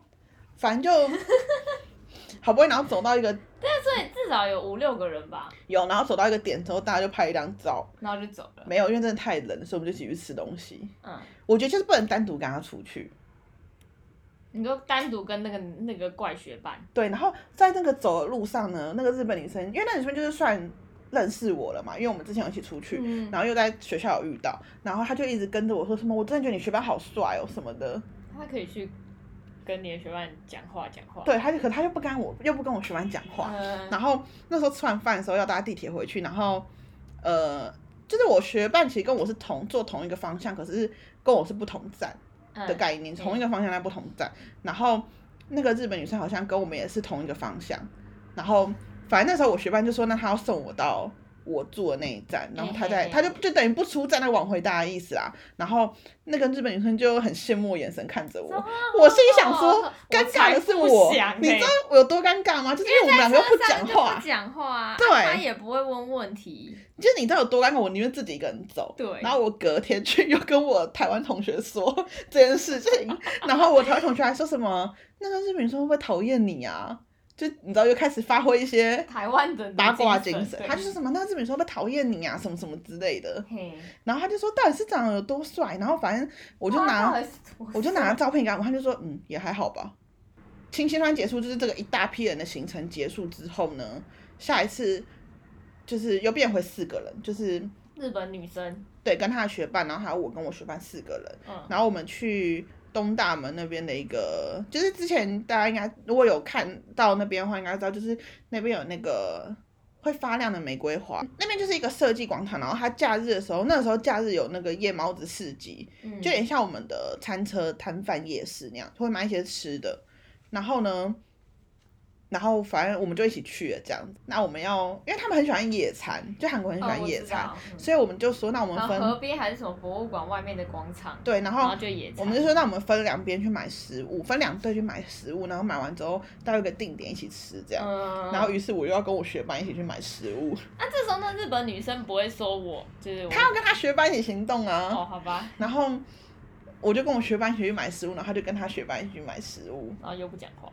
S1: 反正就 好不容易，然后走到一个
S2: 所以至少有五六个人吧，
S1: 有，然后走到一个点之后，大家就拍一张照。
S2: 然后就走了。
S1: 没有，因为真的太冷，所以我们就一起去吃东西。
S2: 嗯，
S1: 我觉得就是不能单独跟他出去。
S2: 你就单独跟那个那个怪学伴，
S1: 对，然后在那个走的路上呢，那个日本女生，因为那女生就是算认识我了嘛，因为我们之前有一起出去，
S2: 嗯
S1: 然后又在学校有遇到，然后她就一直跟着我说什么，我真的觉得你学霸好帅哦什么的。
S2: 她可以去跟你的学伴讲话讲话。
S1: 对，她就可她又不跟我又不跟我学伴讲话，
S2: 嗯，
S1: 然后那时候吃完饭的时候要搭地铁回去，然后呃，就是我学伴其实跟我是同坐同一个方向，可是跟我是不同站的
S2: 嗯
S1: 概念，同一个方向但不同站。然后那个日本女生好像跟我们也是同一个方向，然后反正那时候我学伴就说，那她要送我到我住的那一站，然后他在他就就等于不出站，那往回搭的意思啦。然后那个日本女生就很羡慕眼神看着我，我心里想说，
S2: 我
S1: 尴尬的是我
S2: 想，
S1: 你
S2: 欸
S1: 知道我有多尴尬吗？就是因为我们两个又不讲话
S2: 不，讲话啊，
S1: 对
S2: 啊他也不会问问题。
S1: 就是你知道有多尴尬，我宁愿自己一个人走。
S2: 对
S1: 然后我隔天去又跟我台湾同学说这件事情，然后我台湾同学还说什么，那个日本女生会不会讨厌你啊？就你知道又开始发挥一些
S2: 台湾的
S1: 八卦精神，他就说什么那个日本女生会不会讨厌你啊，什么什么之类的。然后他就说到底是长得有多帅，然后反正我就拿我就拿照片给他们，他就说嗯也还好吧。清新川结束就是这个一大批人的行程结束之后呢，下一次就是又变回四个人，就是
S2: 日本女生，
S1: 对跟他的学伴，然后还有我跟我学伴四个人，
S2: 嗯。
S1: 然后我们去东大门那边的一个，就是之前大家应该如果有看到那边的话，应该知道，就是那边有那个会发亮的玫瑰花，那边就是一个设计广场，然后它假日的时候，那个时候假日有那个夜猫子市集，
S2: 嗯，
S1: 就有点像我们的餐车摊贩夜市那样，会卖一些吃的。然后呢，然后反正我们就一起去了这样子。那我们要，因为他们很喜欢野餐，就韩国很喜欢野餐，所以我们就说，那我们分
S2: 河边还是什么博物馆外面的广场，
S1: 对，然
S2: 然
S1: 后
S2: 后就野餐，
S1: 我们就说，那我们分两边去买食物，分两队去买食物，然后买完之后到一个定点一起吃这样。
S2: 嗯，
S1: 然后于是我又要跟我学班一起去买食物，
S2: 啊，这时候那日本女生不会说我就是我
S1: 他要跟她学班一起行动啊。
S2: 哦，好吧，
S1: 然后我就跟我学班一起去买食物，然后他就跟他学班一起去买食物。
S2: 然后又不讲话，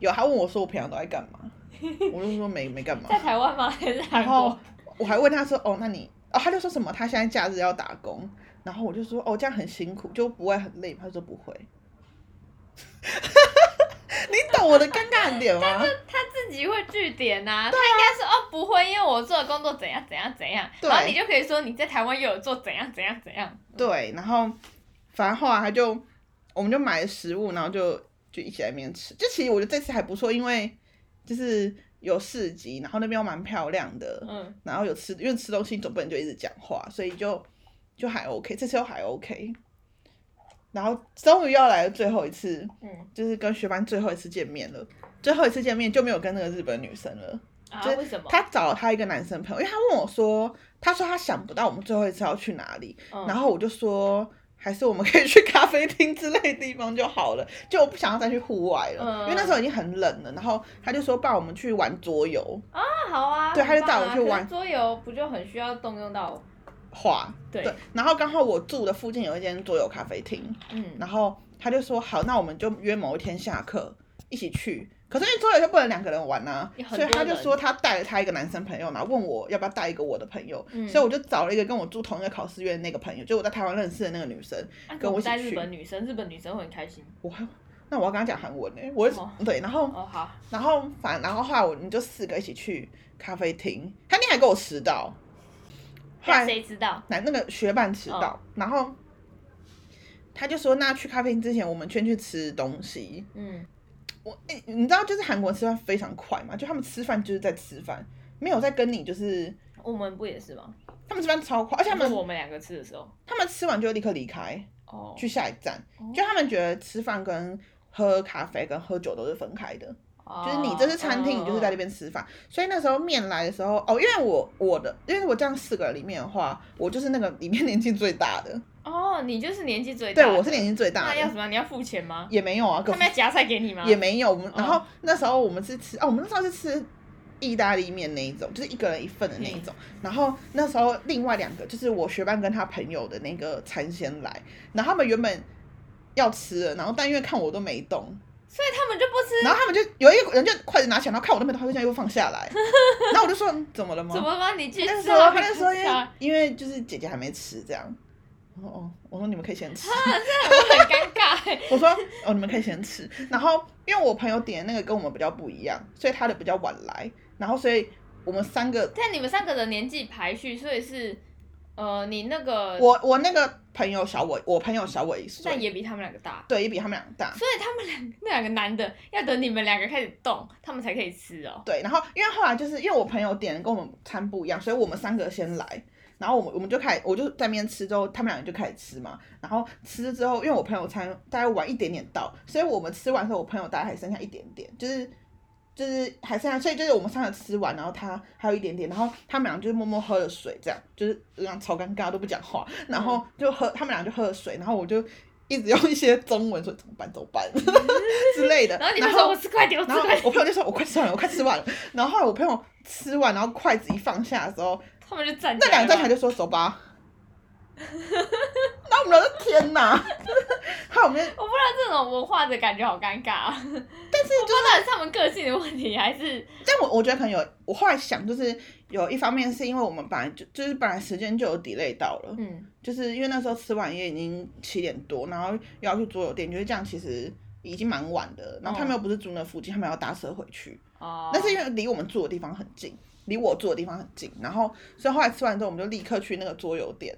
S1: 有他问我说我平常都在干嘛，我就说没没干嘛。
S2: 在台湾吗？还是韩
S1: 然后
S2: 国？
S1: 我还问他说哦，那你哦，他就说什么他现在假日要打工，然后我就说哦，这样很辛苦，就不会很累吗？他说不会。你懂我的尴尬点吗？
S2: 他自己会据点呐、他应该说哦不会，因为我做的工作怎样怎样怎样，
S1: 对
S2: 然后你就可以说你在台湾又有做怎样怎样怎样，
S1: 对，然后反正后来他就，我们就买了食物，然后就就一起在那边吃。就其实我觉得这次还不错，因为就是有市集，然后那边又蛮漂亮的，
S2: 嗯，
S1: 然后有吃，因为吃东西总不能就一直讲话，所以就就还 OK，这次又还 OK。然后终于要来了最后一次，
S2: 嗯
S1: 就是跟学班最后一次见面了。最后一次见面就没有跟那个日本女生了。
S2: 啊
S1: 就是
S2: 为什么？
S1: 他找了他一个男生朋友，因为他问我说，他说他想不到我们最后一次要去哪里，
S2: 嗯
S1: 然后我就说，还是我们可以去咖啡厅之类的地方就好了，就我不想要再去户外了，
S2: 嗯
S1: 因为那时候已经很冷了。然后他就说，带我们去玩桌游
S2: 啊好啊，
S1: 对他就带我去玩
S2: 桌游，不就很需要动用到
S1: 画，
S2: 对
S1: 然后刚好我住的附近有一间桌游咖啡厅，
S2: 嗯
S1: 然后他就说好，那我们就约某一天下课一起去。可是因为桌游就不能两个人玩啊
S2: 也，很
S1: 所以他就说他带了他一个男生朋友，然后问我要不要带一个我的朋友，
S2: 嗯。
S1: 所以我就找了一个跟我住同一个考试院的那个朋友，就我在台湾认识的那个女生，
S2: 啊
S1: 跟我一起
S2: 去。带日本女生，日本女生会很开心。
S1: 我还那我要跟他讲韩文呢、我对，然后
S2: 哦好，
S1: 然后反然后后来我们就四个一起去咖啡厅，他那天还给我迟到，后
S2: 那
S1: 来
S2: 谁知道？
S1: 来那个学伴迟到，然后他就说那去咖啡厅之前我们先去吃东西，
S2: 嗯
S1: 我哎、你知道就是韩国吃饭非常快嘛，就他们吃饭就是在吃饭，没有在跟你就是
S2: 我们不也是吗？
S1: 他们吃饭超快，而且他们
S2: 我们两个吃的时候，
S1: 他们吃完就立刻离开
S2: 哦，
S1: 去下一站，
S2: 哦
S1: 就他们觉得吃饭跟喝咖啡跟喝酒都是分开的。就是你这是餐厅，你就是在那
S2: 边。
S1: 吃饭。所以那时候面来的时候，哦，因为我我的，因为我这样四个里面的话，我就是那个里面年纪最大的，
S2: 哦，你就是年纪最大
S1: 对，我是年纪最大的，
S2: 那要什么？你要付钱吗？
S1: 也没有啊，
S2: 他们要夹菜给你吗？
S1: 也没有。我们然后
S2: 哦
S1: 那时候我们是吃，哦，我们那时候是吃意大利面那一种，就是一个人一份的那一种。然后那时候另外两个就是我学伴跟他朋友的那个餐先来，然后他们原本要吃了，然后但因为看我都没动，
S2: 所以他们就不吃。
S1: 然后他们就有一个人就筷子拿起来，然后看我都没动，他就这样又放下来。然后我就说嗯怎么了吗？
S2: 怎么帮你去吃
S1: 他就说
S2: 啊？
S1: 他就说因为
S2: 啊
S1: 因为就是姐姐还没吃这样。我说哦，我说你们可以先吃。
S2: 我很尴尬欸。
S1: 我说哦，你们可以先吃。然后因为我朋友点的那个跟我们比较不一样，所以他的比较晚来。然后所以我们三个，
S2: 但你们三个的年纪排序，所以是，呃，你那个，
S1: 我我那个朋友小我，我朋友小我一岁，
S2: 但也比他们两个大，
S1: 对，也比他们两个大。
S2: 所以他们两那两个男的要等你们两个开始动，他们才可以吃哦。
S1: 对，然后因为后来就是因为我朋友点的跟我们餐不一样，所以我们三个先来，然后我们我们就开始，我就在那边吃之后，他们两个就开始吃嘛。然后吃之后，因为我朋友餐大概晚一点点到，所以我们吃完之后，我朋友大概还剩下一点点，就是就是还剩下，所以就是我们三个吃完，然后他还有一点点，然后他们俩就是默默喝了水，这样就是这样超尴尬都不讲话，然后就喝他们俩就喝了水，然后我就。一直用一些中文说怎么办怎么办 之类的，
S2: 然后你们说我吃快点，我吃
S1: 然后
S2: 快点，
S1: 我朋友就说：“我快吃完了，我快吃完了。”然后后来我朋友吃完，然后筷子一放下的时候，
S2: 他们就站起
S1: 那两。个站起来就说：“走吧。”那我们俩就天哪！还有我们
S2: 我不知道这种文化的感觉好尴尬啊，但是不知道是他们个性的问题还是
S1: 但我我觉得可能有，我后来想就是有一方面是因为我们本来就就是本来时间就有 delay 到了，
S2: 嗯
S1: 就是因为那时候吃完也已经七点多，然后又要去桌游店，就是这样，其实已经蛮晚的。然后他们又不是住那附近，他们要搭车回去，
S2: 哦，
S1: 那是因为离我们住的地方很近，离我住的地方很近，然后所以后来吃完之后，我们就立刻去那个桌游店，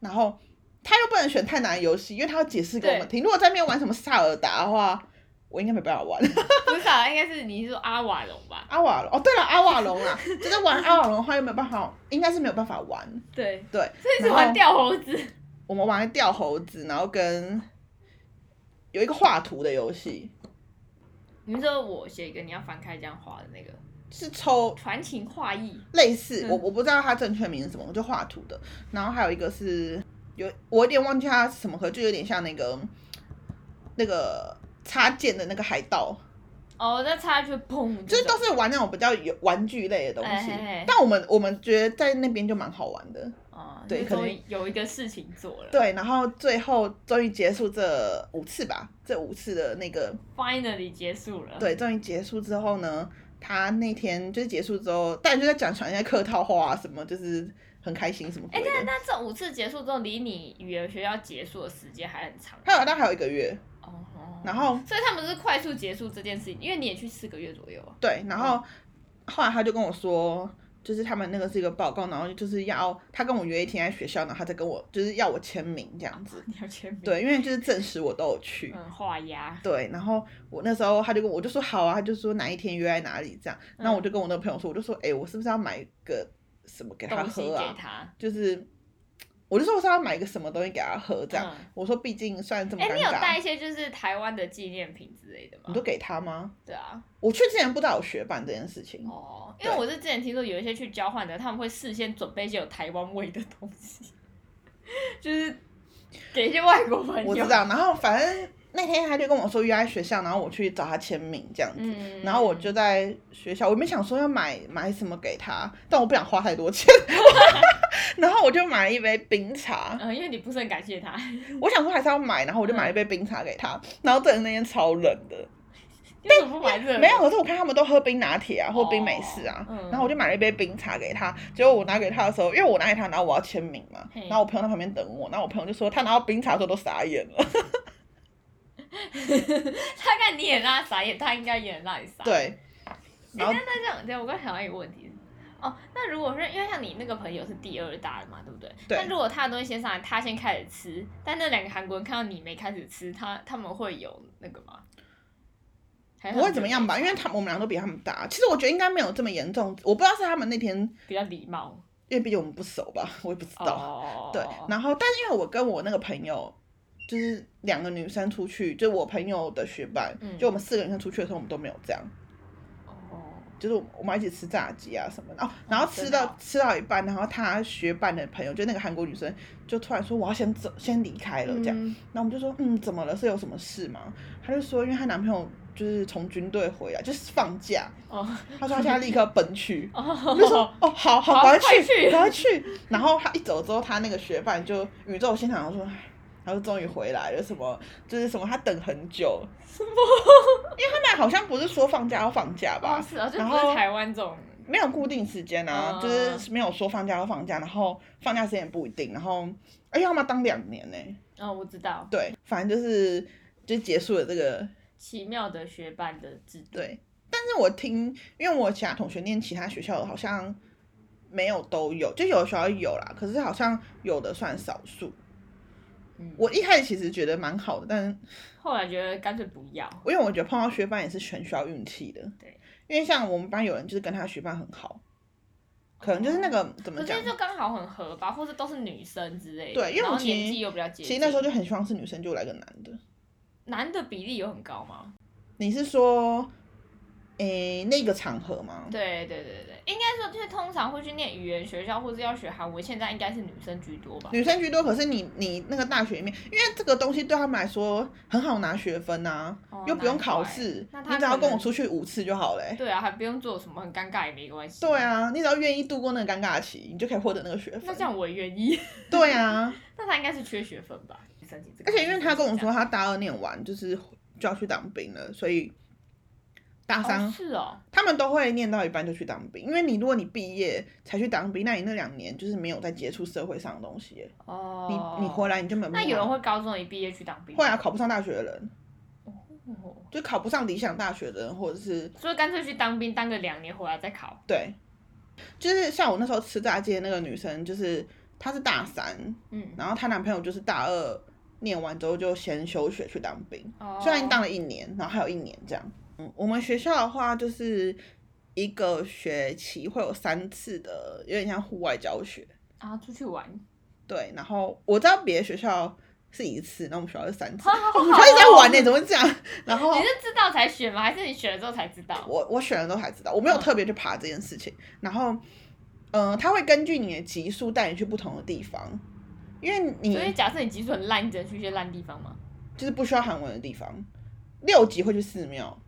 S1: 然后他又不能选太难的游戏，因为他要解释给我们听。如果在那边玩什么萨尔达的话，我应该没办法玩。
S2: 不是啊，应该是你是说阿瓦隆吧？
S1: 阿瓦隆哦，对了，阿瓦隆啊，就是玩阿瓦隆的话又没有办法，应该是没有办法玩。
S2: 对，
S1: 对，
S2: 所以是玩掉猴子。
S1: 我们玩掉猴子，然后跟有一个画图的游戏，
S2: 你们说我写一个你要翻开这样画的那个
S1: 是抽
S2: 传情画意，
S1: 类似，
S2: 嗯
S1: 我我不知道它正确名是什么，我就画图的。然后还有一个是有我有点忘记它是什么，可就有点像那个那个插件的那个海盗，
S2: 哦，再插下去砰，
S1: 就是都是玩那种比较有玩具类的东西。但我们我们觉得在那边就蛮好玩的，
S2: 哦，
S1: 对可能
S2: 有一个事情做了。
S1: 对。然后最后终于结束这五次吧，这五次的那个
S2: ，finally 结束了。
S1: 对，终于结束之后呢，他那天就是结束之后，大家就在讲传一些客套话啊，什么就是很开心什么鬼
S2: 哎，
S1: 的。
S2: 那那这五次结束之后，离你语言学校结束的时间还很长。
S1: 还有大概还有一个月，
S2: 哦哦。
S1: 然后
S2: 所以他们是快速结束这件事情，因为你也去四个月左右啊。
S1: 对，然后后来他就跟我说，就是他们那个是一个报告，然后就是要他跟我约一天在学校，然后他再跟我就是要我签名这样子。
S2: 你要签名。
S1: 对，因为就是证实我都有去。
S2: 嗯，画押。
S1: 对，然后我那时候他就跟我我就说好啊，他就说哪一天约在哪里这样，然后我就跟我那个朋友说，我就说，哎、我是不是要买个什么给他喝啊？
S2: 给他。
S1: 就是我就说我是要买一个什么东西给他喝这样。
S2: 嗯
S1: 我说毕竟虽然这么
S2: 哎、
S1: 尴
S2: 你有带，一些就是台湾的纪念品之类的吗
S1: 你？都给他吗？
S2: 对啊，
S1: 我去之前不知道有学办这件事情。
S2: 哦，因为我是之前听说有一些去交换的，他们会事先准备一些有台湾味的东西，就是给一些外国朋友。
S1: 我知。道，然后反正那天他就跟我说约在学校，然后我去找他签名这样子。
S2: 嗯。
S1: 然后我就在学校，我没想说要买买什么给他，但我不想花太多钱，然后我就买了一杯冰茶。
S2: 嗯，因为你不是很感谢他，
S1: 我想说还是要买，然后我就买了一杯冰茶给他。然后等那天超冷的，
S2: 为什么不买热的？
S1: 没有，可是我看他们都喝冰拿铁啊，或冰美式啊，
S2: 哦嗯
S1: 然后我就买了一杯冰茶给他。结果我拿给他的时候，因为我拿给他，然后我要签名嘛，然后我朋友在旁边等我，然后我朋友就说他拿到冰茶的时候都傻眼了。
S2: 他看你也让他傻眼，他应该也让你傻。。
S1: 对，然后
S2: 那那这样，对，我刚想到一个问题。哦，那如果是因为像你那个朋友是第二大的嘛，对不对？
S1: 对
S2: 那如果他的东西先上来，他先开始吃，但那两个韩国人看到你没开始吃，他他们会有那个吗？
S1: 不会怎么样吧，因为他们我们俩都比他们大。其实我觉得应该没有这么严重，我不知道是他们那天，
S2: 比较礼貌。
S1: 因为毕竟我们不熟吧，我也不知道。
S2: 哦，
S1: 对，然后但是因为我跟我那个朋友。就是两个女生出去，就我朋友的学伴，
S2: 嗯
S1: 就我们四个女生出去的时候，我们都没有这样。
S2: 哦，
S1: 就是我们一起吃炸鸡啊什么的，哦，然后吃到、吃到一半，然后他学伴的朋友，就那个韩国女生，就突然说我要先走，先离开了这样，
S2: 嗯
S1: 然后我们就说嗯怎么了？是有什么事吗？她就说因为她男朋友就是从军队回来，就是放假，
S2: 哦，
S1: 她说她现在立刻奔去。
S2: 哦，
S1: 我就说哦，好好，赶快
S2: 快去
S1: 赶快去。然后他一走之后，他那个学伴就宇宙现场说，唉他说终于回来了，什么就是什么他等很久，
S2: 什么？
S1: 因为他们好像不是说放假要放假吧
S2: 哦，，是啊，就是台湾这种。
S1: 没有固定时间啊，
S2: 嗯
S1: 就是没有说放假要放假，然后放假时间也不一定，然后哎呀，他们要当两年呢、
S2: 哦，我知道，
S1: 对，反正就是就结束了这个
S2: 奇妙的学伴的制度。
S1: 对，但是我听，因为我其他同学念其他学校的，好像没有都有，就有的学校有啦，可是好像有的算少数。
S2: 嗯，
S1: 我一开始其实觉得蛮好的，但是
S2: 后来觉得干脆不要。
S1: 因为我觉得碰到学伴也是全需要运气的。
S2: 对，
S1: 因为像我们班有人就是跟他的学伴很好，可能就是那个、怎么讲
S2: 就刚好很合吧，或者都是女生之类的。
S1: 对因为我
S2: 年纪又比较接近。
S1: 其实那时候就很希望是女生，就来个男的。
S2: 男的比例有很高吗？
S1: 你是说，诶、那个场合吗？
S2: 对对对对，应该说就是通常会去念语言学校或者要学韩文，现在应该是女生居多吧？
S1: 女生居多，可是你你那个大学里面，因为这个东西对他们来说很好拿学分呐、
S2: 哦
S1: 又不用考试，你只要跟我出去五次就好嘞、
S2: 对啊，还不用做什么很尴尬也没关系。
S1: 对，啊，你只要愿意度过那个尴尬期，你就可以获得那个学分
S2: 那这。样我也愿意。
S1: 对啊，
S2: 那他应该是缺学分吧？申请这个
S1: 而且因为他跟我说他大二念完就是就要去当兵了，所以大三、
S2: 哦是哦，
S1: 他们都会念到一半就去当兵。因为你如果你毕业才去当兵，那你那两年就是没有在接触社会上的东西。
S2: 哦，
S1: 你你回来你就没有。
S2: 那有人会高中一毕业去当兵？
S1: 会啊，考不上大学的人。
S2: 哦
S1: 就考不上理想大学的人，或者是
S2: 所以干脆去当兵，当个两年回来再考。
S1: 对，就是像我那时候吃炸鸡的那个女生，就是她是大三，
S2: 嗯，
S1: 然后她男朋友就是大二念完之后就先休学去当兵，
S2: 哦
S1: 虽然当了一年，然后还有一年这样。嗯，我们学校的话就是一个学期会有三次的，有点像户外教学。
S2: 啊，出去玩，
S1: 对，然后我知道别的学校是一次，那我们学校是三次，
S2: 好好
S1: 我们学校一直在玩呢、怎么会这样？然后
S2: 你是知道才选吗？还是你选了之后才知道？
S1: 我我选了之后才知道，我没有
S2: 嗯
S1: 特别去爬这件事情。然后，嗯、他会根据你的级数带你去不同的地方，因为你
S2: 所以假设你级数很烂，你只能去一些烂地方吗？
S1: 就是不需要韩文的地方。六级会去寺庙，
S2: 哦，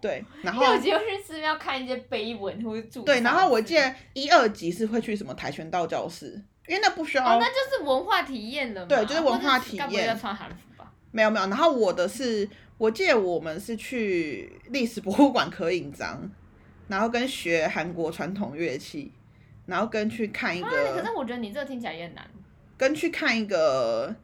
S1: 对，然后
S2: 六集又去寺庙看一些碑文或者注
S1: 对，然后我
S2: 记
S1: 记得一二级是会去什么跆拳道教室，因为那不需要、
S2: 哦，那就是文化体验了嘛。
S1: 对就是文化体验
S2: 要穿韩服吧？
S1: 没有没有，然后我的是，我记得我们是去历史博物馆刻印章，然后跟学韩国传统乐器，然后跟去看一
S2: 啊，
S1: 个，
S2: 可是我觉得你这个听起来也很难。
S1: 跟去看一个，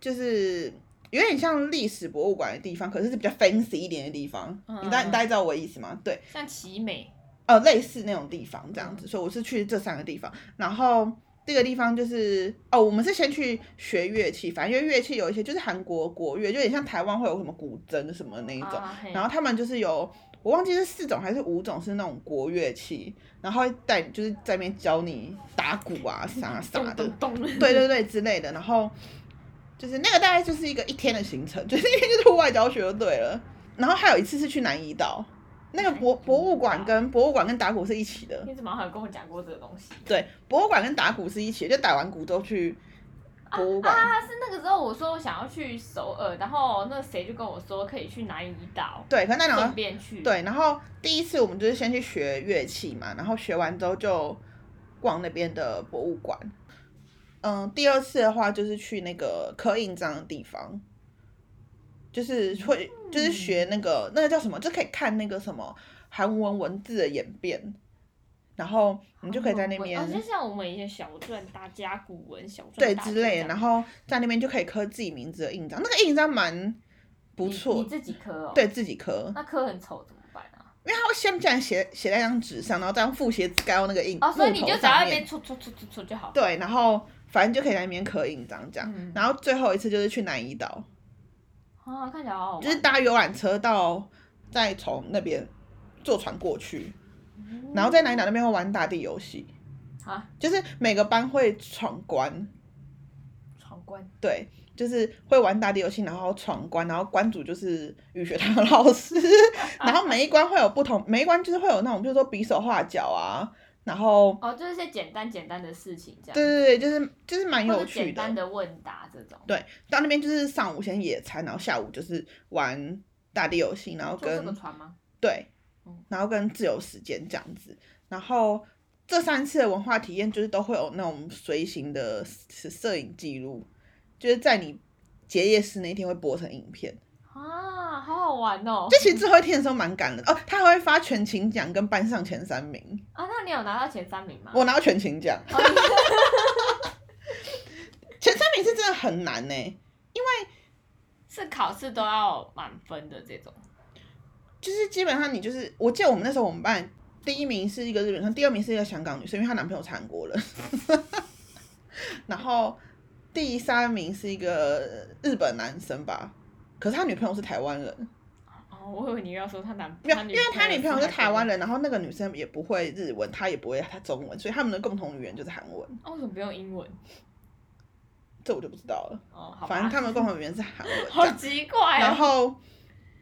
S1: 就是有点像历史博物馆的地方，可是是比较 fancy 一点的地方。
S2: 嗯。
S1: 你大你大概知道我的意思吗？对，
S2: 像奇美，
S1: 呃，类似那种地方这
S2: 嗯
S1: 样子，所以我是去这三个地方，然后这个地方就是哦，我们是先去学乐器，反正因为乐器有一些就是韩国国乐，就有点像台湾会有什么古筝什么那一种，
S2: 啊
S1: 然后他们就是有我忘记是四种还是五种是那种国乐器，然后会带就是在那边教你打鼓啊啥啥
S2: 咚
S1: 的，对对对之类的，然后就是那个大概就是一个一天的行程，就是一天就是户外教学就对了。然后还有一次是去南怡岛，那个博博物馆跟博物馆跟打鼓是一起的，
S2: 你怎么好像跟我讲过这个东西？
S1: 对，博物馆跟打鼓是一起的，就打完鼓之后去博物馆。
S2: 啊，是那个时候我说我想要去首尔，然后那谁就跟我说可以去南怡岛，
S1: 对，可是那两
S2: 顺
S1: 个
S2: 便去。
S1: 对，然后第一次我们就是先去学乐器嘛，然后学完之后就逛那边的博物馆。嗯，第二次的话就是去那个刻印章的地方，就是会就是学那个那个叫什么，就可以看那个什么韩文文字的演变，然后你就可以在那边
S2: 哦，就像我们以前小篆大家古文、小篆
S1: 对之类的，然
S2: 后
S1: 后在那边就可以刻自己名字的印章，那个印章蛮不错
S2: 你，自己刻哦。，
S1: 对自己刻，
S2: 那刻很丑怎么办啊？
S1: 因为他会先这样写写在一张纸上，然后再用复写纸盖到那个印
S2: 哦，所以你就只要那边戳戳戳戳戳就好。
S1: 对，然后反正就可以在那边刻印章这样。
S2: 嗯。
S1: 然后最后一次就是去南怡岛，
S2: 啊，看起来好好玩。
S1: 就是搭游览车到，再从那边坐船过去，然后在南怡岛那边会玩打地游戏，
S2: 啊，
S1: 就是每个班会闯关，
S2: 闯关。
S1: 对，就是会玩打地游戏，然后闯关，然后关主就是语学堂的老师，然后每一关会有不同，每一关就是会有那种，比如说比手画脚啊，然后
S2: 哦，就是一些简单简单的事情这样。
S1: 对对对，就是就是蛮有趣的。
S2: 简单的问答这种。
S1: 对，到那边就是上午先野餐，然后下午就是玩大地游戏，然后跟
S2: 船吗？
S1: 对
S2: 嗯，
S1: 然后跟自由时间这样子，然后这三次的文化体验就是都会有那种随行的摄摄影记录，就是在你结业式那一天会播成影片。
S2: 啊，好好玩哦！
S1: 就其实最后一天的时候蛮赶的哦，他还会发全勤奖跟班上前三名，
S2: 啊，那你有拿到前三名吗？
S1: 我拿到全勤奖，
S2: 哦
S1: 前三名是真的很难呢、因为
S2: 是考试都要满分的这种。
S1: 就是基本上你就是，我记得我们那时候我们班第一名是一个日本生，第二名是一个香港女生，因为她男朋友是韩国人，然后第三名是一个日本男生吧，可是他女朋友是台湾人，
S2: 哦，我以为你要说他男，
S1: 没有，因为他女朋友是台湾
S2: 人。
S1: 然后那个女生也不会日文，她也不会他中文，所以他们的共同语言就是韩文，
S2: 哦，为什么不用英文？
S1: 这我就不知道了，
S2: 哦，好。
S1: 反正他们的共同语言是韩文，
S2: 好奇怪
S1: 然
S2: 哦。
S1: 后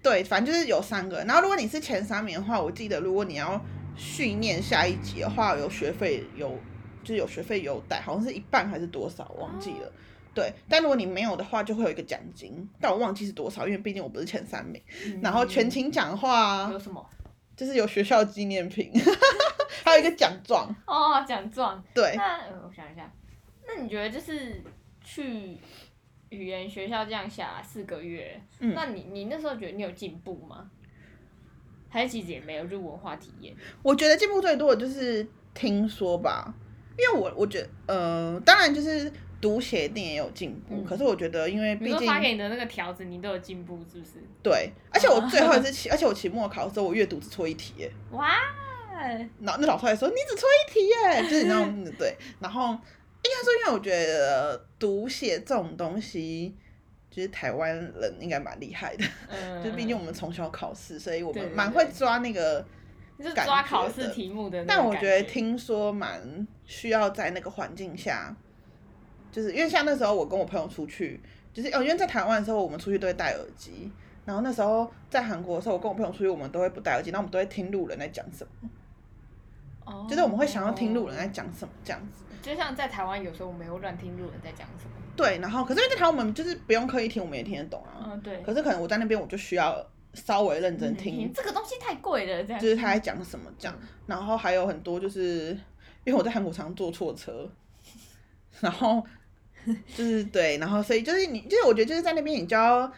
S1: 对，反正就是有三个。然后如果你是前三名的话，我记得如果你要训练下一级的话，有学费有就是有学费优待，好像是一半还是多少，我忘记了。对，但如果你没有的话，就会有一个奖金，但我忘记是多少，因为毕竟我不是前三名。然后全勤奖的话
S2: 嗯有，什么？
S1: 就是有学校纪念品，还有一个奖状。
S2: 哦，奖状。
S1: 对，
S2: 那呃我想一下，那你觉得就是去语言学校这样下来四个月，
S1: 嗯
S2: 那你你那时候觉得你有进步吗？还是其实也没有，就文化体验。
S1: 我觉得进步最多的就是听说吧，因为我我觉得呃，当然就是读写一定也有进步，
S2: 嗯
S1: 可是我觉得因为毕竟
S2: 发给你的那个条子，你都有进步，是不是？
S1: 对，而且我最后一次 期，而且我期末考的时候，我阅读只错一题耶。
S2: 哇，
S1: 那那老师还说你只错一题耶，就是你知道嗯对，然后应该说，因为我觉得读写这种东西，就是台湾人应该蛮厉害的，
S2: 嗯，
S1: 就是毕竟我们从小考试，所以我们蛮会抓那个。
S2: 就是抓考试
S1: 的
S2: 题目的那
S1: 但我觉得听说蛮需要在那个环境下，就是因为像那时候我跟我朋友出去，就是哦，因为在台湾的时候我们出去都会戴耳机，然后那时候在韩国的时候，我跟我朋友出去我们都会不戴耳机，然后我们都会听路人在讲什么，
S2: 哦
S1: 就是我们会想要听路人在讲什么这样子。
S2: 就像在台湾，有时候我们也会乱听路人在讲什么。
S1: 对，然后可是因为在台湾我们就是不用刻意听，我们也听得懂啊。
S2: 嗯，对。
S1: 可是可能我在那边我就需要稍微认真听，
S2: 嗯这个东西太贵了，这样。
S1: 就是他在讲什么这样。然后还有很多就是因为我在韩国常坐错车，然后 就是对，然后所以就是你就是我觉得就是在那边你就要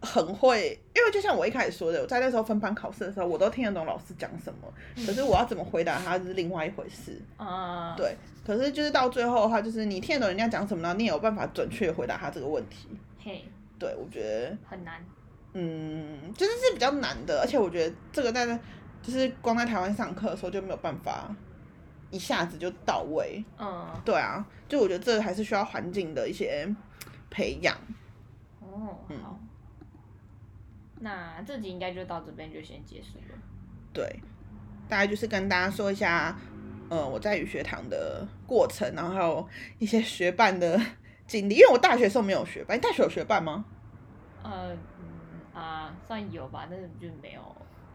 S1: 很会，因为就像我一开始说的，我在那时候分班考试的时候，我都听得懂老师讲什么，可是我要怎么回答他是另外一回事。
S2: 嗯，
S1: 对，可是就是到最后的话，就是你听得懂人家讲什么呢？你也有办法准确回答他这个问题。
S2: 嘿，
S1: 对，我觉得
S2: 很难。
S1: 嗯，就是是比较难的，而且我觉得这个在就是光在台湾上课的时候就没有办法一下子就到位。
S2: 嗯，
S1: 对啊，就我觉得这还是需要环境的一些培养。
S2: 哦，
S1: 嗯
S2: 好。那这集应该就到这边就先结束了。
S1: 对，大概就是跟大家说一下，呃，我在语学堂的过程，然后还有一些学伴的经历。因为我大学时候没有学伴，你大学有学伴吗？
S2: 呃，嗯啊，算有吧，但是就没有。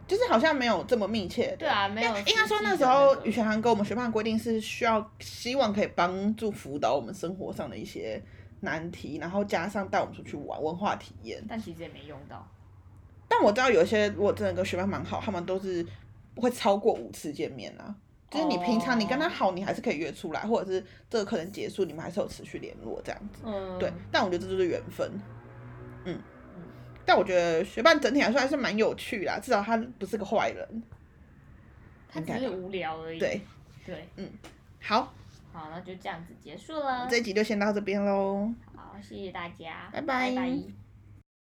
S1: 就是好像没有这么密切。
S2: 对啊，没有。
S1: 应该说那时候语学堂跟我们学伴规定是需要，希望可以帮助辅导我们生活上的一些难题，然后加上带我们出去玩文化体验。
S2: 但其实也没用到。
S1: 但我知道有一些如果真的跟学伴蛮好，他们都是不会超过五次见面啊。就是你平常你跟他好，你还是可以约出来，或者是这个课程结束，你们还是有持续联络这样子。
S2: 嗯，
S1: 对，但我觉得这就是缘分。嗯，但我觉得学伴整体来说还是蛮有趣啦，至少他不是个坏人。
S2: 他只是无聊而已。
S1: 对
S2: 对，嗯
S1: 好，
S2: 好，那就这样子结束了。
S1: 这一集就先到这边喽。
S2: 好，谢谢大家，
S1: 拜拜
S2: 拜拜